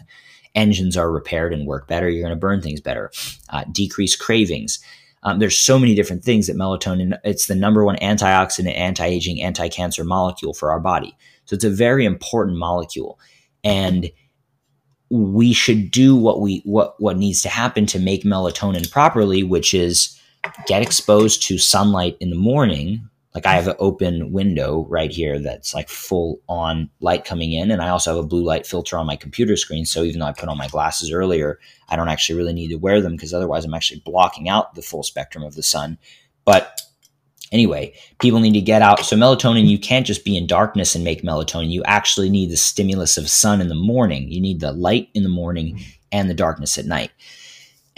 engines are repaired and work better, you're going to burn things better. Uh, decrease cravings. Um, there's so many different things that melatonin, it's the number one antioxidant, anti-aging, anti-cancer molecule for our body. So it's a very important molecule. And we should do what we what what needs to happen to make melatonin properly, which is get exposed to sunlight in the morning like I have an open window right here that's like full on light coming in. And I also have a blue light filter on my computer screen. So even though I put on my glasses earlier, I don't actually really need to wear them because otherwise I'm actually blocking out the full spectrum of the sun. But anyway, people need to get out. So melatonin, you can't just be in darkness and make melatonin. You actually need the stimulus of sun in the morning. You need the light in the morning and the darkness at night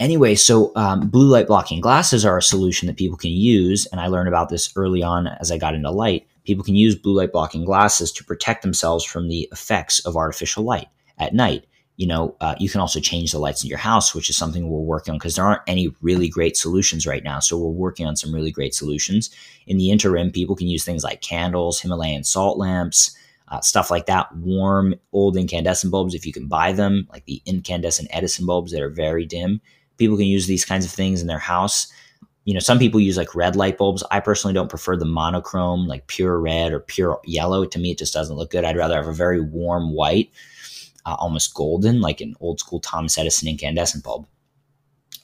anyway, so um, blue light blocking glasses are a solution that people can use. And I learned about this early on as I got into light. People can use blue light blocking glasses to protect themselves from the effects of artificial light at night. You know, uh, you can also change the lights in your house, which is something we're working on because there aren't any really great solutions right now. So we're working on some really great solutions. In the interim, people can use things like candles, Himalayan salt lamps, uh, stuff like that. Warm old incandescent bulbs, if you can buy them, like the incandescent Edison bulbs that are very dim people can use these kinds of things in their house. You know, some people use like red light bulbs. I personally don't prefer the monochrome, like pure red or pure yellow. To me, it just doesn't look good. I'd rather have a very warm white, uh, almost golden, like an old school Thomas Edison incandescent bulb.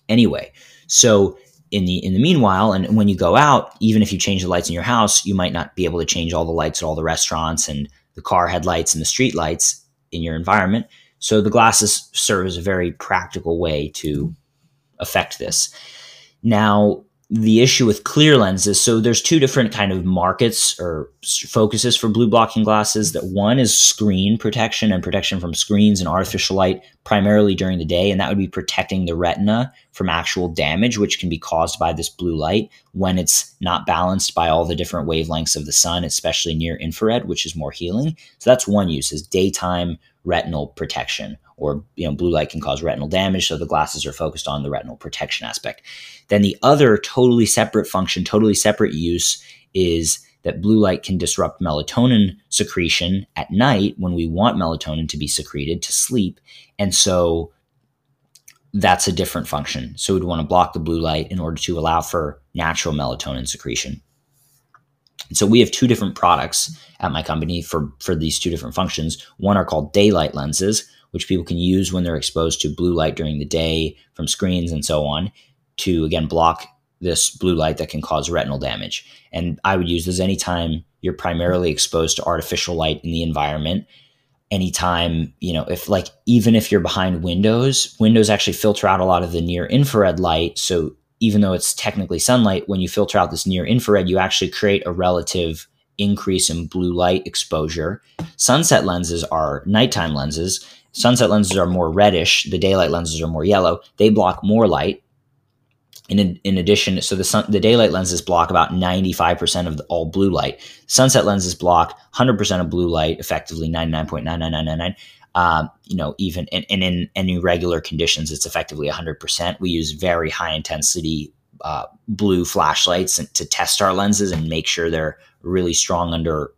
Anyway, so in the in the meanwhile, and when you go out, even if you change the lights in your house, you might not be able to change all the lights at all the restaurants and the car headlights and the street lights in your environment. So the glasses serve as a very practical way to affect this. Now, the issue with clear lenses. So there's two different kind of markets or focuses for blue blocking glasses that one is screen protection and protection from screens and artificial light primarily during the day and that would be protecting the retina from actual damage which can be caused by this blue light when it's not balanced by all the different wavelengths of the sun especially near infrared which is more healing. So that's one use is daytime retinal protection or you know blue light can cause retinal damage so the glasses are focused on the retinal protection aspect. Then the other totally separate function totally separate use is that blue light can disrupt melatonin secretion at night when we want melatonin to be secreted to sleep and so that's a different function. So we'd want to block the blue light in order to allow for natural melatonin secretion. So we have two different products at my company for for these two different functions. One are called daylight lenses which people can use when they're exposed to blue light during the day from screens and so on to again block this blue light that can cause retinal damage. And I would use this anytime you're primarily exposed to artificial light in the environment. Anytime, you know, if like even if you're behind windows, windows actually filter out a lot of the near infrared light. So even though it's technically sunlight, when you filter out this near infrared, you actually create a relative increase in blue light exposure. Sunset lenses are nighttime lenses, Sunset lenses are more reddish. The daylight lenses are more yellow. They block more light. In, in addition, so the sun, the daylight lenses block about 95% of the, all blue light. Sunset lenses block 100% of blue light, effectively 99.99999. Um, you know, even and, in any regular conditions, it's effectively 100%. We use very high intensity uh, blue flashlights to test our lenses and make sure they're really strong under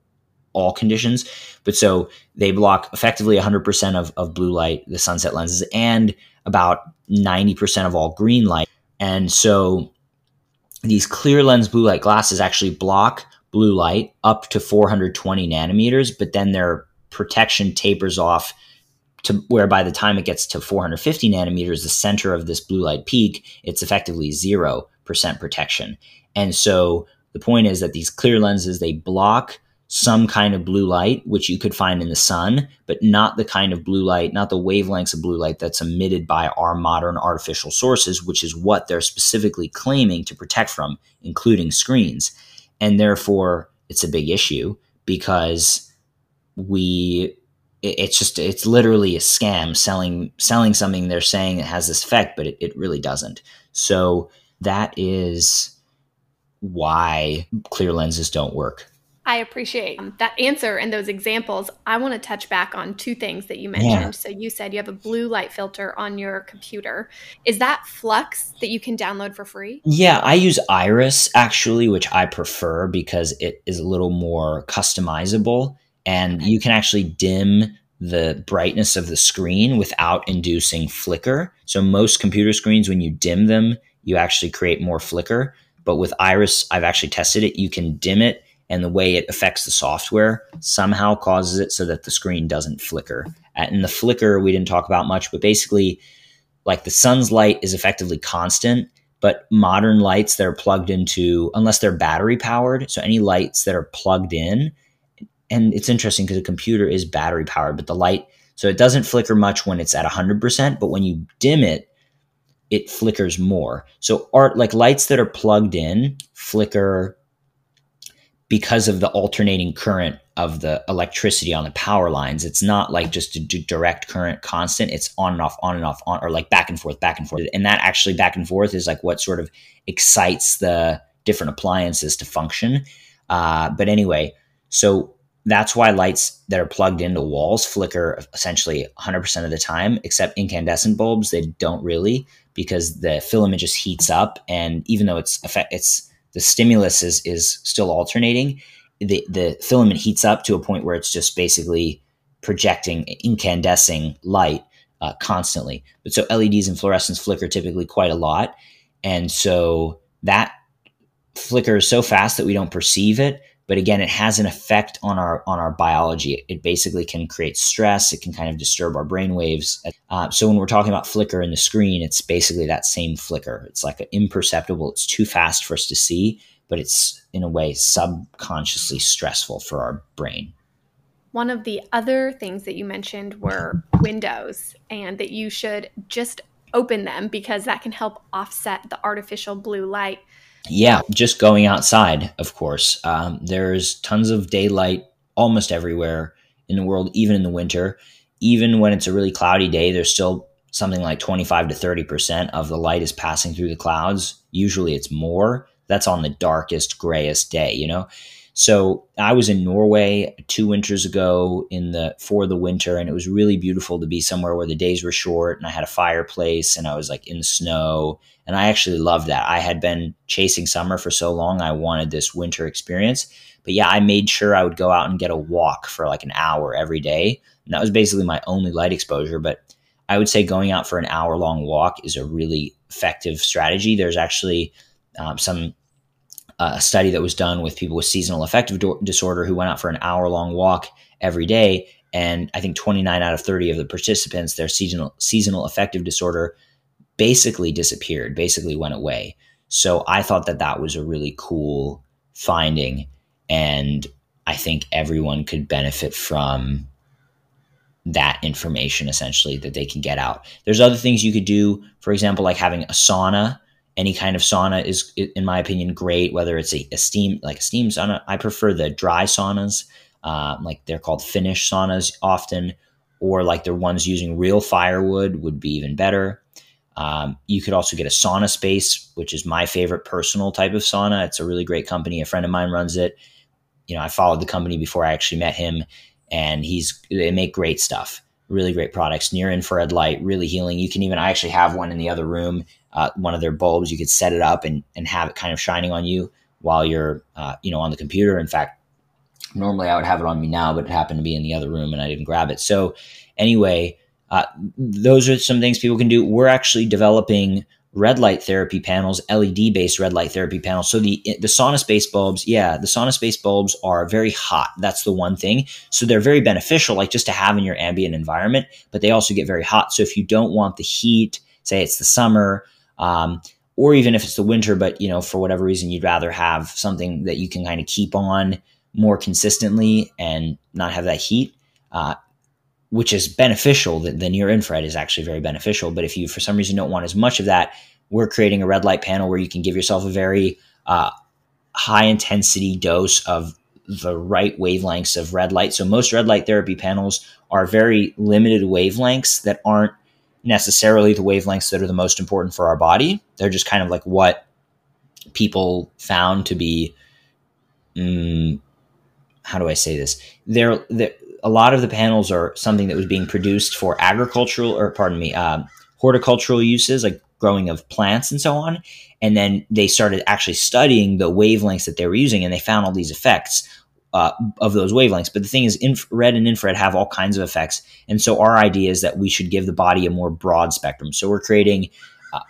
all conditions. But so they block effectively 100% of, of blue light, the sunset lenses, and about 90% of all green light. And so these clear lens blue light glasses actually block blue light up to 420 nanometers, but then their protection tapers off to where by the time it gets to 450 nanometers, the center of this blue light peak, it's effectively zero percent protection. And so the point is that these clear lenses they block some kind of blue light, which you could find in the sun, but not the kind of blue light, not the wavelengths of blue light that's emitted by our modern artificial sources, which is what they're specifically claiming to protect from, including screens. And therefore, it's a big issue because we it's just it's literally a scam selling selling something they're saying it has this effect but it, it really doesn't so that is why clear lenses don't work I appreciate that answer and those examples. I want to touch back on two things that you mentioned. Yeah. So, you said you have a blue light filter on your computer. Is that f.lux that you can download for free? Yeah, I use Iris actually, which I prefer because it is a little more customizable and you can actually dim the brightness of the screen without inducing flicker. So, most computer screens, when you dim them, you actually create more flicker. But with Iris, I've actually tested it. You can dim it and the way it affects the software somehow causes it so that the screen doesn't flicker. Uh, and the flicker we didn't talk about much, but basically, like the sun's light is effectively constant, but modern lights that are plugged into, unless they're battery powered, so any lights that are plugged in, and it's interesting because a computer is battery powered, but the light, so it doesn't flicker much when it's at 100%, but when you dim it, it flickers more. So art like lights that are plugged in flicker because of the alternating current of the electricity on the power lines. It's not like just a d- direct current constant. It's on and off, on and off, on, or like back and forth, back and forth. And that actually back and forth is like what sort of excites the different appliances to function. Uh, but anyway, so that's why lights that are plugged into walls flicker essentially 100% of the time, except incandescent bulbs, they don't really because the filament just heats up. And even though it's, it's, the stimulus is is still alternating, the the filament heats up to a point where it's just basically projecting incandescing light uh, constantly. But so LEDs and fluorescents flicker typically quite a lot, and so that flickers so fast that we don't perceive it but again it has an effect on our on our biology. It basically can create stress. It can kind of disturb our brain waves. Uh, so when we're talking about flicker in the screen it's basically that same flicker. It's like imperceptible it's too fast for us to see but it's in a way subconsciously stressful for our brain. One of the other things that you mentioned were windows and that you should just open them because that can help offset the artificial blue light yeah, just going outside, of course. Um, there's tons of daylight almost everywhere in the world, even in the winter. Even when it's a really cloudy day, there's still something like 25 to 30% of the light is passing through the clouds. Usually it's more. That's on the darkest, grayest day, you know? So I was in Norway two winters ago in the for the winter, and it was really beautiful to be somewhere where the days were short, and I had a fireplace, and I was like in the snow, and I actually loved that. I had been chasing summer for so long, I wanted this winter experience. But yeah, I made sure I would go out and get a walk for like an hour every day, and that was basically my only light exposure. But I would say going out for an hour long walk is a really effective strategy. There's actually um, some a study that was done with people with seasonal affective do- disorder who went out for an hour long walk every day. And I think 29 out of 30 of the participants, their seasonal, seasonal affective disorder basically disappeared, basically went away. So I thought that that was a really cool finding. And I think everyone could benefit from that information essentially that they can get out. There's other things you could do, for example, like having a sauna any kind of sauna is, in my opinion, great. Whether it's a, a steam like a steam sauna, I prefer the dry saunas, uh, like they're called Finnish saunas often, or like the ones using real firewood would be even better. Um, you could also get a SaunaSpace, which is my favorite personal type of sauna. It's a really great company. A friend of mine runs it. You know, I followed the company before I actually met him, and he's they make great stuff really great products near infrared light really healing you can even i actually have one in the other room uh, one of their bulbs. You could set it up and, and have it kind of shining on you while you're, uh, you know, on the computer. In fact, normally I would have it on me now, but it happened to be in the other room and I didn't grab it. So anyway, uh, those are some things people can do. We're actually developing red light therapy panels, LED based red light therapy panels. So the the SaunaSpace bulbs, yeah, the SaunaSpace bulbs are very hot. That's the one thing. So they're very beneficial, like just to have in your ambient environment. But they also get very hot. So if you don't want the heat, say it's the summer, um, or even if it's the winter, but you know for whatever reason you'd rather have something that you can kind of keep on more consistently and not have that heat. Uh, which is beneficial. The, the near infrared is actually very beneficial. But if you, for some reason, don't want as much of that, we're creating a red light panel where you can give yourself a very uh, high intensity dose of the right wavelengths of red light. So most red light therapy panels are very limited wavelengths that aren't necessarily the wavelengths that are the most important for our body. They're just kind of like what people found to be. Um, how do I say this? They're, they're a lot of the panels are something that was being produced for agricultural or pardon me uh, horticultural uses like growing of plants and so on and then they started actually studying the wavelengths that they were using and they found all these effects uh, of those wavelengths. But the thing is infrared and infrared have all kinds of effects. And so our idea is that we should give the body a more broad spectrum. So we're creating uh,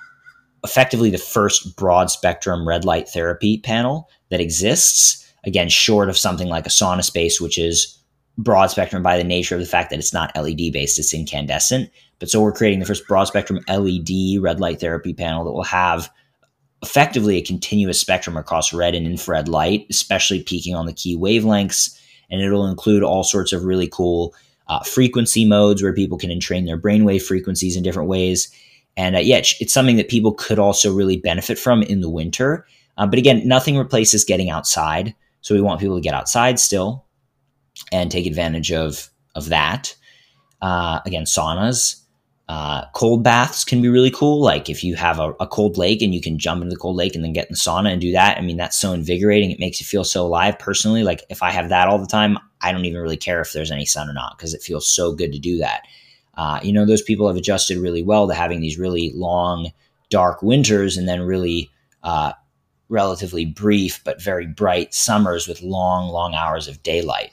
effectively the first broad spectrum red light therapy panel that exists again short of something like a SaunaSpace which is broad spectrum by the nature of the fact that it's not LED based, it's incandescent. But so we're creating the first broad spectrum LED red light therapy panel that will have effectively a continuous spectrum across red and infrared light, especially peaking on the key wavelengths. And it'll include all sorts of really cool uh, frequency modes where people can entrain their brainwave frequencies in different ways. And uh, yeah, it's, something that people could also really benefit from in the winter. Uh, but again, nothing replaces getting outside. So we want people to get outside still and take advantage of of that. Uh, again, saunas, uh, cold baths can be really cool. Like if you have a, a, cold lake and you can jump into the cold lake and then get in the sauna and do that. I mean, that's so invigorating. It makes you feel so alive. Personally, like if I have that all the time, I don't even really care if there's any sun or not because it feels so good to do that. Uh, you know, those people have adjusted really well to having these really long, dark winters and then really uh, relatively brief but very bright summers with long, long hours of daylight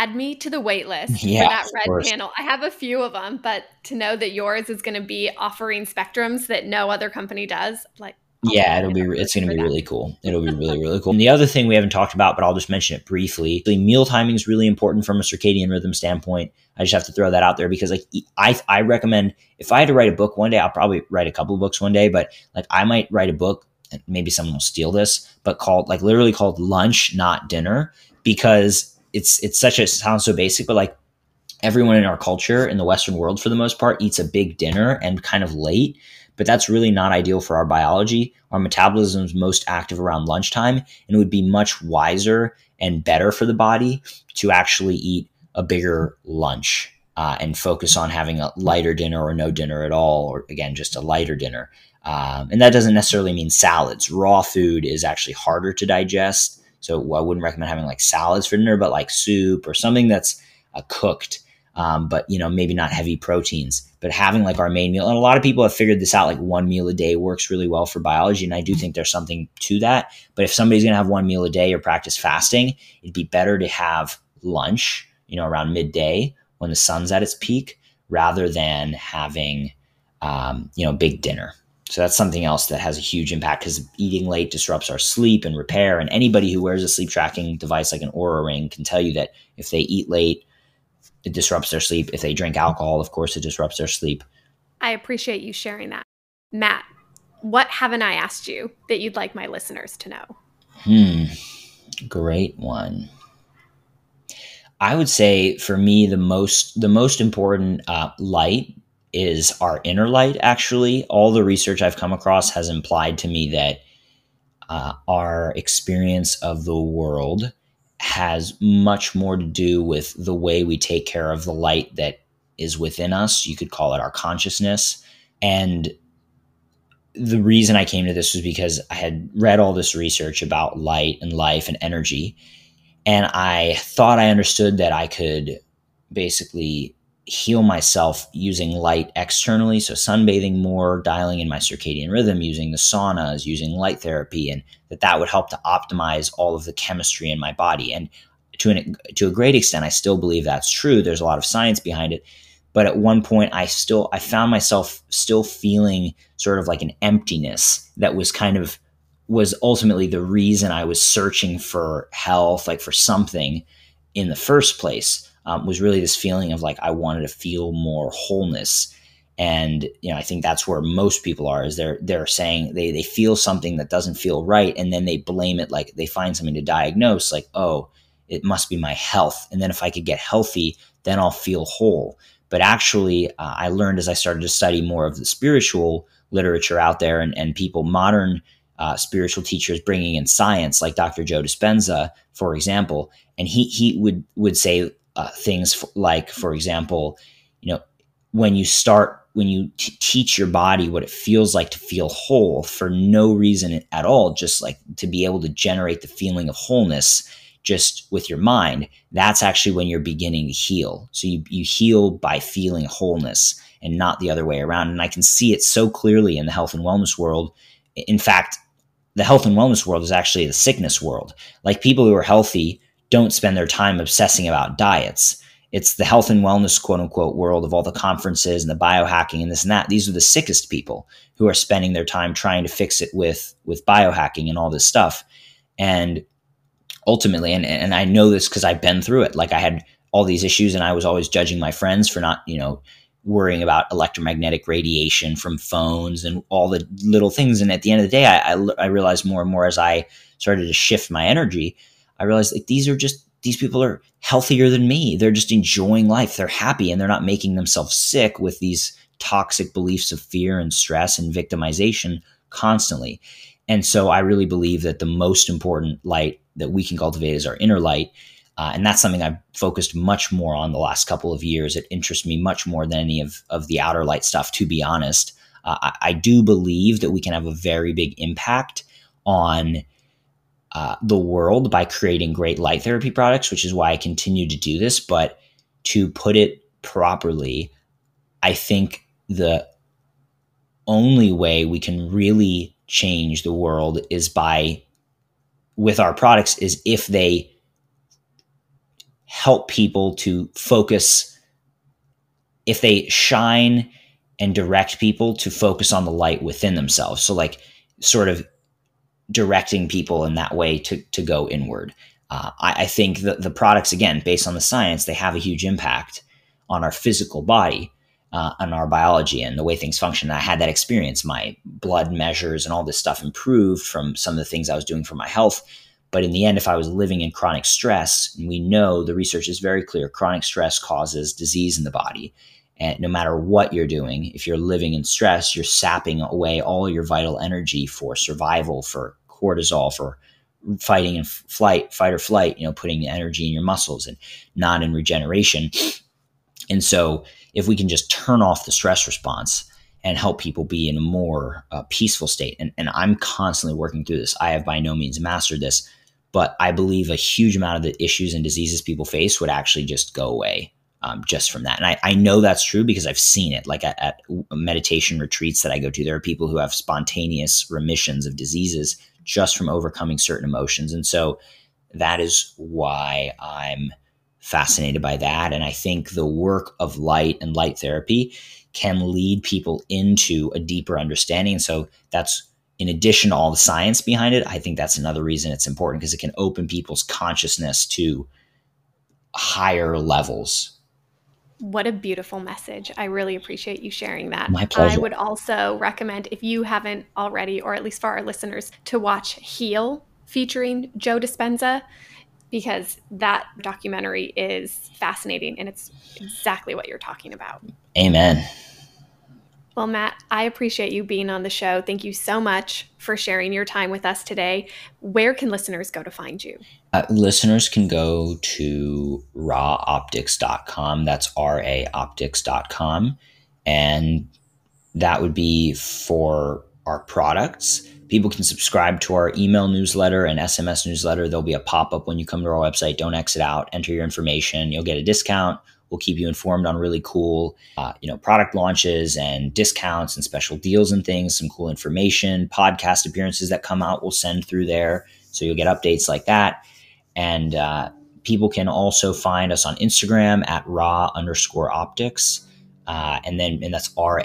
add me to the wait list yeah, for that red panel. I have a few of them, but to know that yours is going to be offering spectrums that no other company does, like yeah, it'll be it's going to be really cool. It'll be really really cool. And the other thing we haven't talked about, but I'll just mention it briefly. Meal timing is really important from a circadian rhythm standpoint. I just have to throw that out there because like I I recommend if I had to write a book one day, I'll probably write a couple of books one day, but like I might write a book and maybe someone will steal this, but called like literally called lunch not dinner because it's it's such a sounds so basic, but like everyone in our culture in the Western world for the most part eats a big dinner and kind of late. But that's really not ideal for our biology. Our metabolism is most active around lunchtime, and it would be much wiser and better for the body to actually eat a bigger lunch uh, and focus on having a lighter dinner or no dinner at all, or again, just a lighter dinner. Um, and that doesn't necessarily mean salads. Raw food is actually harder to digest so I wouldn't recommend having like salads for dinner, but like soup or something that's uh, cooked. Um, but you know maybe not heavy proteins but having like our main meal and a lot of people have figured this out like one meal a day works really well for biology and i do think there's something to that but if somebody's going to have one meal a day or practice fasting it'd be better to have lunch you know around midday when the sun's at its peak rather than having um, you know big dinner so that's something else that has a huge impact because eating late disrupts our sleep and repair. And anybody who wears a sleep tracking device like an Oura Ring can tell you that if they eat late, it disrupts their sleep. If they drink alcohol, of course, it disrupts their sleep. I appreciate you sharing that. Matt, what haven't I asked you that you'd like my listeners to know? Hmm, great one. I would say for me the most the most important uh, light is our inner light, actually. All the research I've come across has implied to me that uh, our experience of the world has much more to do with the way we take care of the light that is within us. You could call it our consciousness. And the reason I came to this was because I had read all this research about light and life and energy. And I thought I understood that I could basically heal myself using light externally. So, sunbathing more, dialing in my circadian rhythm, using the saunas, using light therapy, and that that would help to optimize all of the chemistry in my body. And to, an, to a great extent, I still believe that's true. There's a lot of science behind it. but at one point i still i found myself still feeling sort of like an emptiness that was kind of was ultimately the reason i was searching for health like for something in the first place um, was really this feeling of like i wanted to feel more wholeness. And you know i think that's where most people are is they're they're saying they they feel something that doesn't feel right and then they blame it like they find something to diagnose like oh it must be my health. And then if i could get healthy then i'll feel whole. But actually uh, i learned as i started to study more of the spiritual literature out there and, and people modern uh, spiritual teachers bringing in science like dr joe dispenza for example and he he would would say uh, things like for example you know when you start when you t- teach your body what it feels like to feel whole for no reason at all, just like to be able to generate the feeling of wholeness just with your mind, that's actually when you're beginning to heal. So you, you heal by feeling wholeness and not the other way around. And I can see it so clearly in the health and wellness world. In fact, the health and wellness world is actually the sickness world. Like people who are healthy don't spend their time obsessing about diets it's the health and wellness quote unquote world of all the conferences and the biohacking and this and that. These are the sickest people who are spending their time trying to fix it with with biohacking and all this stuff. And ultimately, and, and I know this because I've been through it. Like I had all these issues and I was always judging my friends for not, you know, worrying about electromagnetic radiation from phones and all the little things. And at the end of the day, I, I, I realized more and more as I started to shift my energy, I realized like these are just these people are healthier than me. They're just enjoying life. They're happy and they're not making themselves sick with these toxic beliefs of fear and stress and victimization constantly. And so I really believe that the most important light that we can cultivate is our inner light. Uh, and that's something I've focused much more on the last couple of years. It interests me much more than any of, of the outer light stuff, to be honest. Uh, I, I do believe that we can have a very big impact on uh, the world by creating great light therapy products, which is why I continue to do this. But to put it properly, I think the only way we can really change the world is by with our products is if they help people to focus if they shine and direct people to focus on the light within themselves so like sort of directing people in that way to, to go inward. Uh, I, I, think that the products, again, based on the science, they have a huge impact on our physical body, uh, on our biology, and the way things function. And I had that experience. My blood measures and all this stuff improved from some of the things I was doing for my health. But in the end, if I was living in chronic stress, and we know the research is very clear, chronic stress causes disease in the body. And no matter what you're doing, if you're living in stress, you're sapping away all your vital energy for survival, for cortisol for fighting and flight, fight or flight, you know, putting energy in your muscles and not in regeneration. And so if we can just turn off the stress response and help people be in a more uh, peaceful state, and, and I'm constantly working through this. I have by no means mastered this, but I believe a huge amount of the issues and diseases people face would actually just go away um, just from that. And I, I know that's true because I've seen it. Like at, at meditation retreats that I go to, there are people who have spontaneous remissions of diseases just from overcoming certain emotions. And so that is why I'm fascinated by that. And I think the work of light and light therapy can lead people into a deeper understanding. And so that's in addition to all the science behind it, I think that's another reason it's important because it can open people's consciousness to higher levels what a beautiful message. I really appreciate you sharing that. My pleasure. I would also recommend, if you haven't already, or at least for our listeners, to watch Heal featuring Joe Dispenza because that documentary is fascinating and it's exactly what you're talking about. Amen. Well, Matt, I appreciate you being on the show. Thank you so much for sharing your time with us today. Where can listeners go to find you? Uh, listeners can go to raoptics.com. That's R A optics.com. And that would be for our products. People can subscribe to our email newsletter and SMS newsletter. There'll be a pop up when you come to our website. Don't exit out, enter your information. You'll get a discount We'll keep you informed on really cool, uh, you know, product launches and discounts and special deals and things. Some cool information, podcast appearances that come out. We'll send through there, so you'll get updates like that. And uh, people can also find us on Instagram at ra underscore optics. Uh, and then, and that's RA,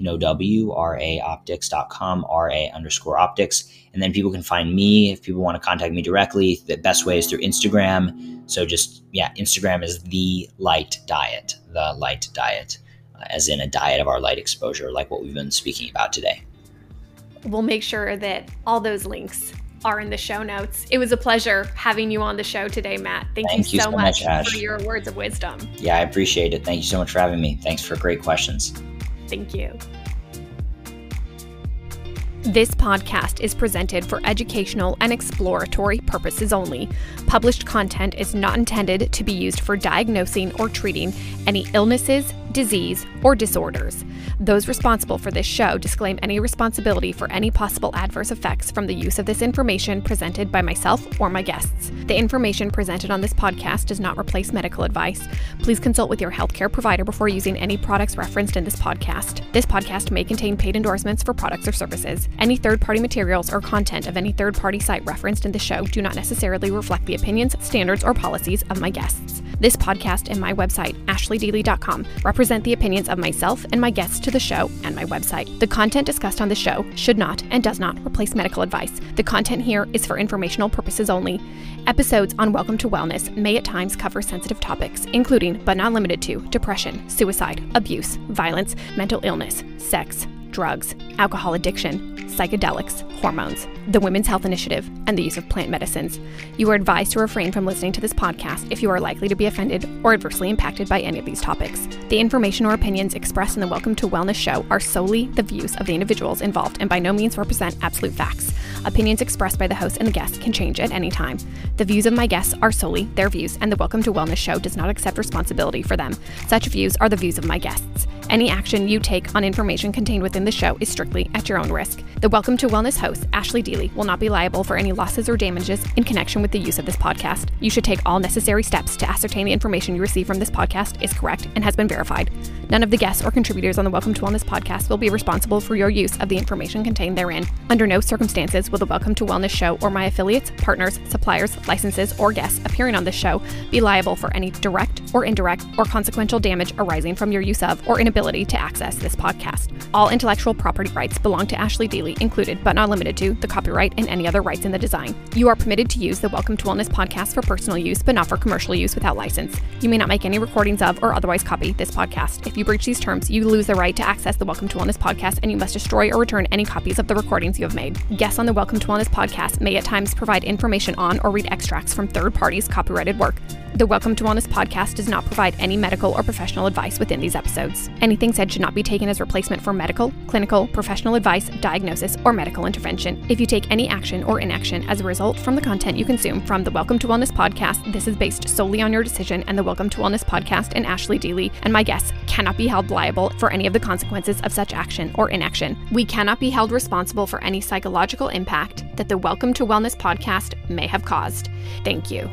no W, raoptics.com, RA underscore optics. And then people can find me if people want to contact me directly. The best way is through Instagram. So just, yeah, Instagram is the light diet, the light diet, uh, as in a diet of our light exposure, like what we've been speaking about today. We'll make sure that all those links are in the show notes. It was a pleasure having you on the show today, Matt. Thank, Thank you, so, much, much for your words of wisdom. Yeah, I appreciate it. Thank you so much for having me. Thanks for great questions. Thank you. This podcast is presented for educational and exploratory purposes only. Published content is not intended to be used for diagnosing or treating any illnesses, disease, or disorders. Those responsible for this show disclaim any responsibility for any possible adverse effects from the use of this information presented by myself or my guests. The information presented on this podcast does not replace medical advice. Please consult with your healthcare provider before using any products referenced in this podcast. This podcast may contain paid endorsements for products or services. Any third party materials or content of any third party site referenced in the show do not necessarily reflect the opinions, standards, or policies of my guests. This podcast and my website, ashleydeely.com, represent the opinions of myself and my guests to the show and my website. The content discussed on the show should not and does not replace medical advice. The content here is for informational purposes only. Episodes on Welcome to Wellness may at times cover sensitive topics, including, but not limited to, depression, suicide, abuse, violence, mental illness, sex, drugs, alcohol addiction, psychedelics, hormones, the Women's Health Initiative, and the use of plant medicines. You are advised to refrain from listening to this podcast if you are likely to be offended or adversely impacted by any of these topics. The information or opinions expressed in the Welcome to Wellness show are solely the views of the individuals involved and by no means represent absolute facts. Opinions expressed by the host and the guests can change at any time. The views of my guests are solely their views, and the Welcome to Wellness show does not accept responsibility for them. Such views are the views of my guests. Any action you take on information contained within the show is strictly at your own risk. The Welcome to Wellness host, Ashley Deely, will not be liable for any losses or damages in connection with the use of this podcast. You should take all necessary steps to ascertain the information you receive from this podcast is correct and has been verified. None of the guests or contributors on the Welcome to Wellness podcast will be responsible for your use of the information contained therein. Under no circumstances will the Welcome to Wellness show or my affiliates, partners, suppliers, licenses, or guests appearing on this show be liable for any direct or indirect or consequential damage arising from your use of or inability to access this podcast. All intellectual property rights belong to Ashley Deely, included but not limited to the copyright and any other rights in the design. You are permitted to use the Welcome to Wellness podcast for personal use, but not for commercial use without license. You may not make any recordings of or otherwise copy this podcast. If you breach these terms, you lose the right to access the Welcome to Wellness podcast and you must destroy or return any copies of the recordings you have made. Guests on the Welcome to Wellness podcast may at times provide information on or read extracts from third parties' copyrighted work. The Welcome to Wellness podcast does not provide any medical or professional advice within these episodes. Anything said should not be taken as replacement for medical, clinical, professional advice, diagnosis, or medical intervention. If you take any action or inaction as a result from the content you consume from the Welcome to Wellness podcast, this is based solely on your decision, and the Welcome to Wellness podcast and Ashley Deely and my guests cannot be held liable for any of the consequences of such action or inaction. We cannot be held responsible for any psychological impact that the Welcome to Wellness podcast may have caused. Thank you.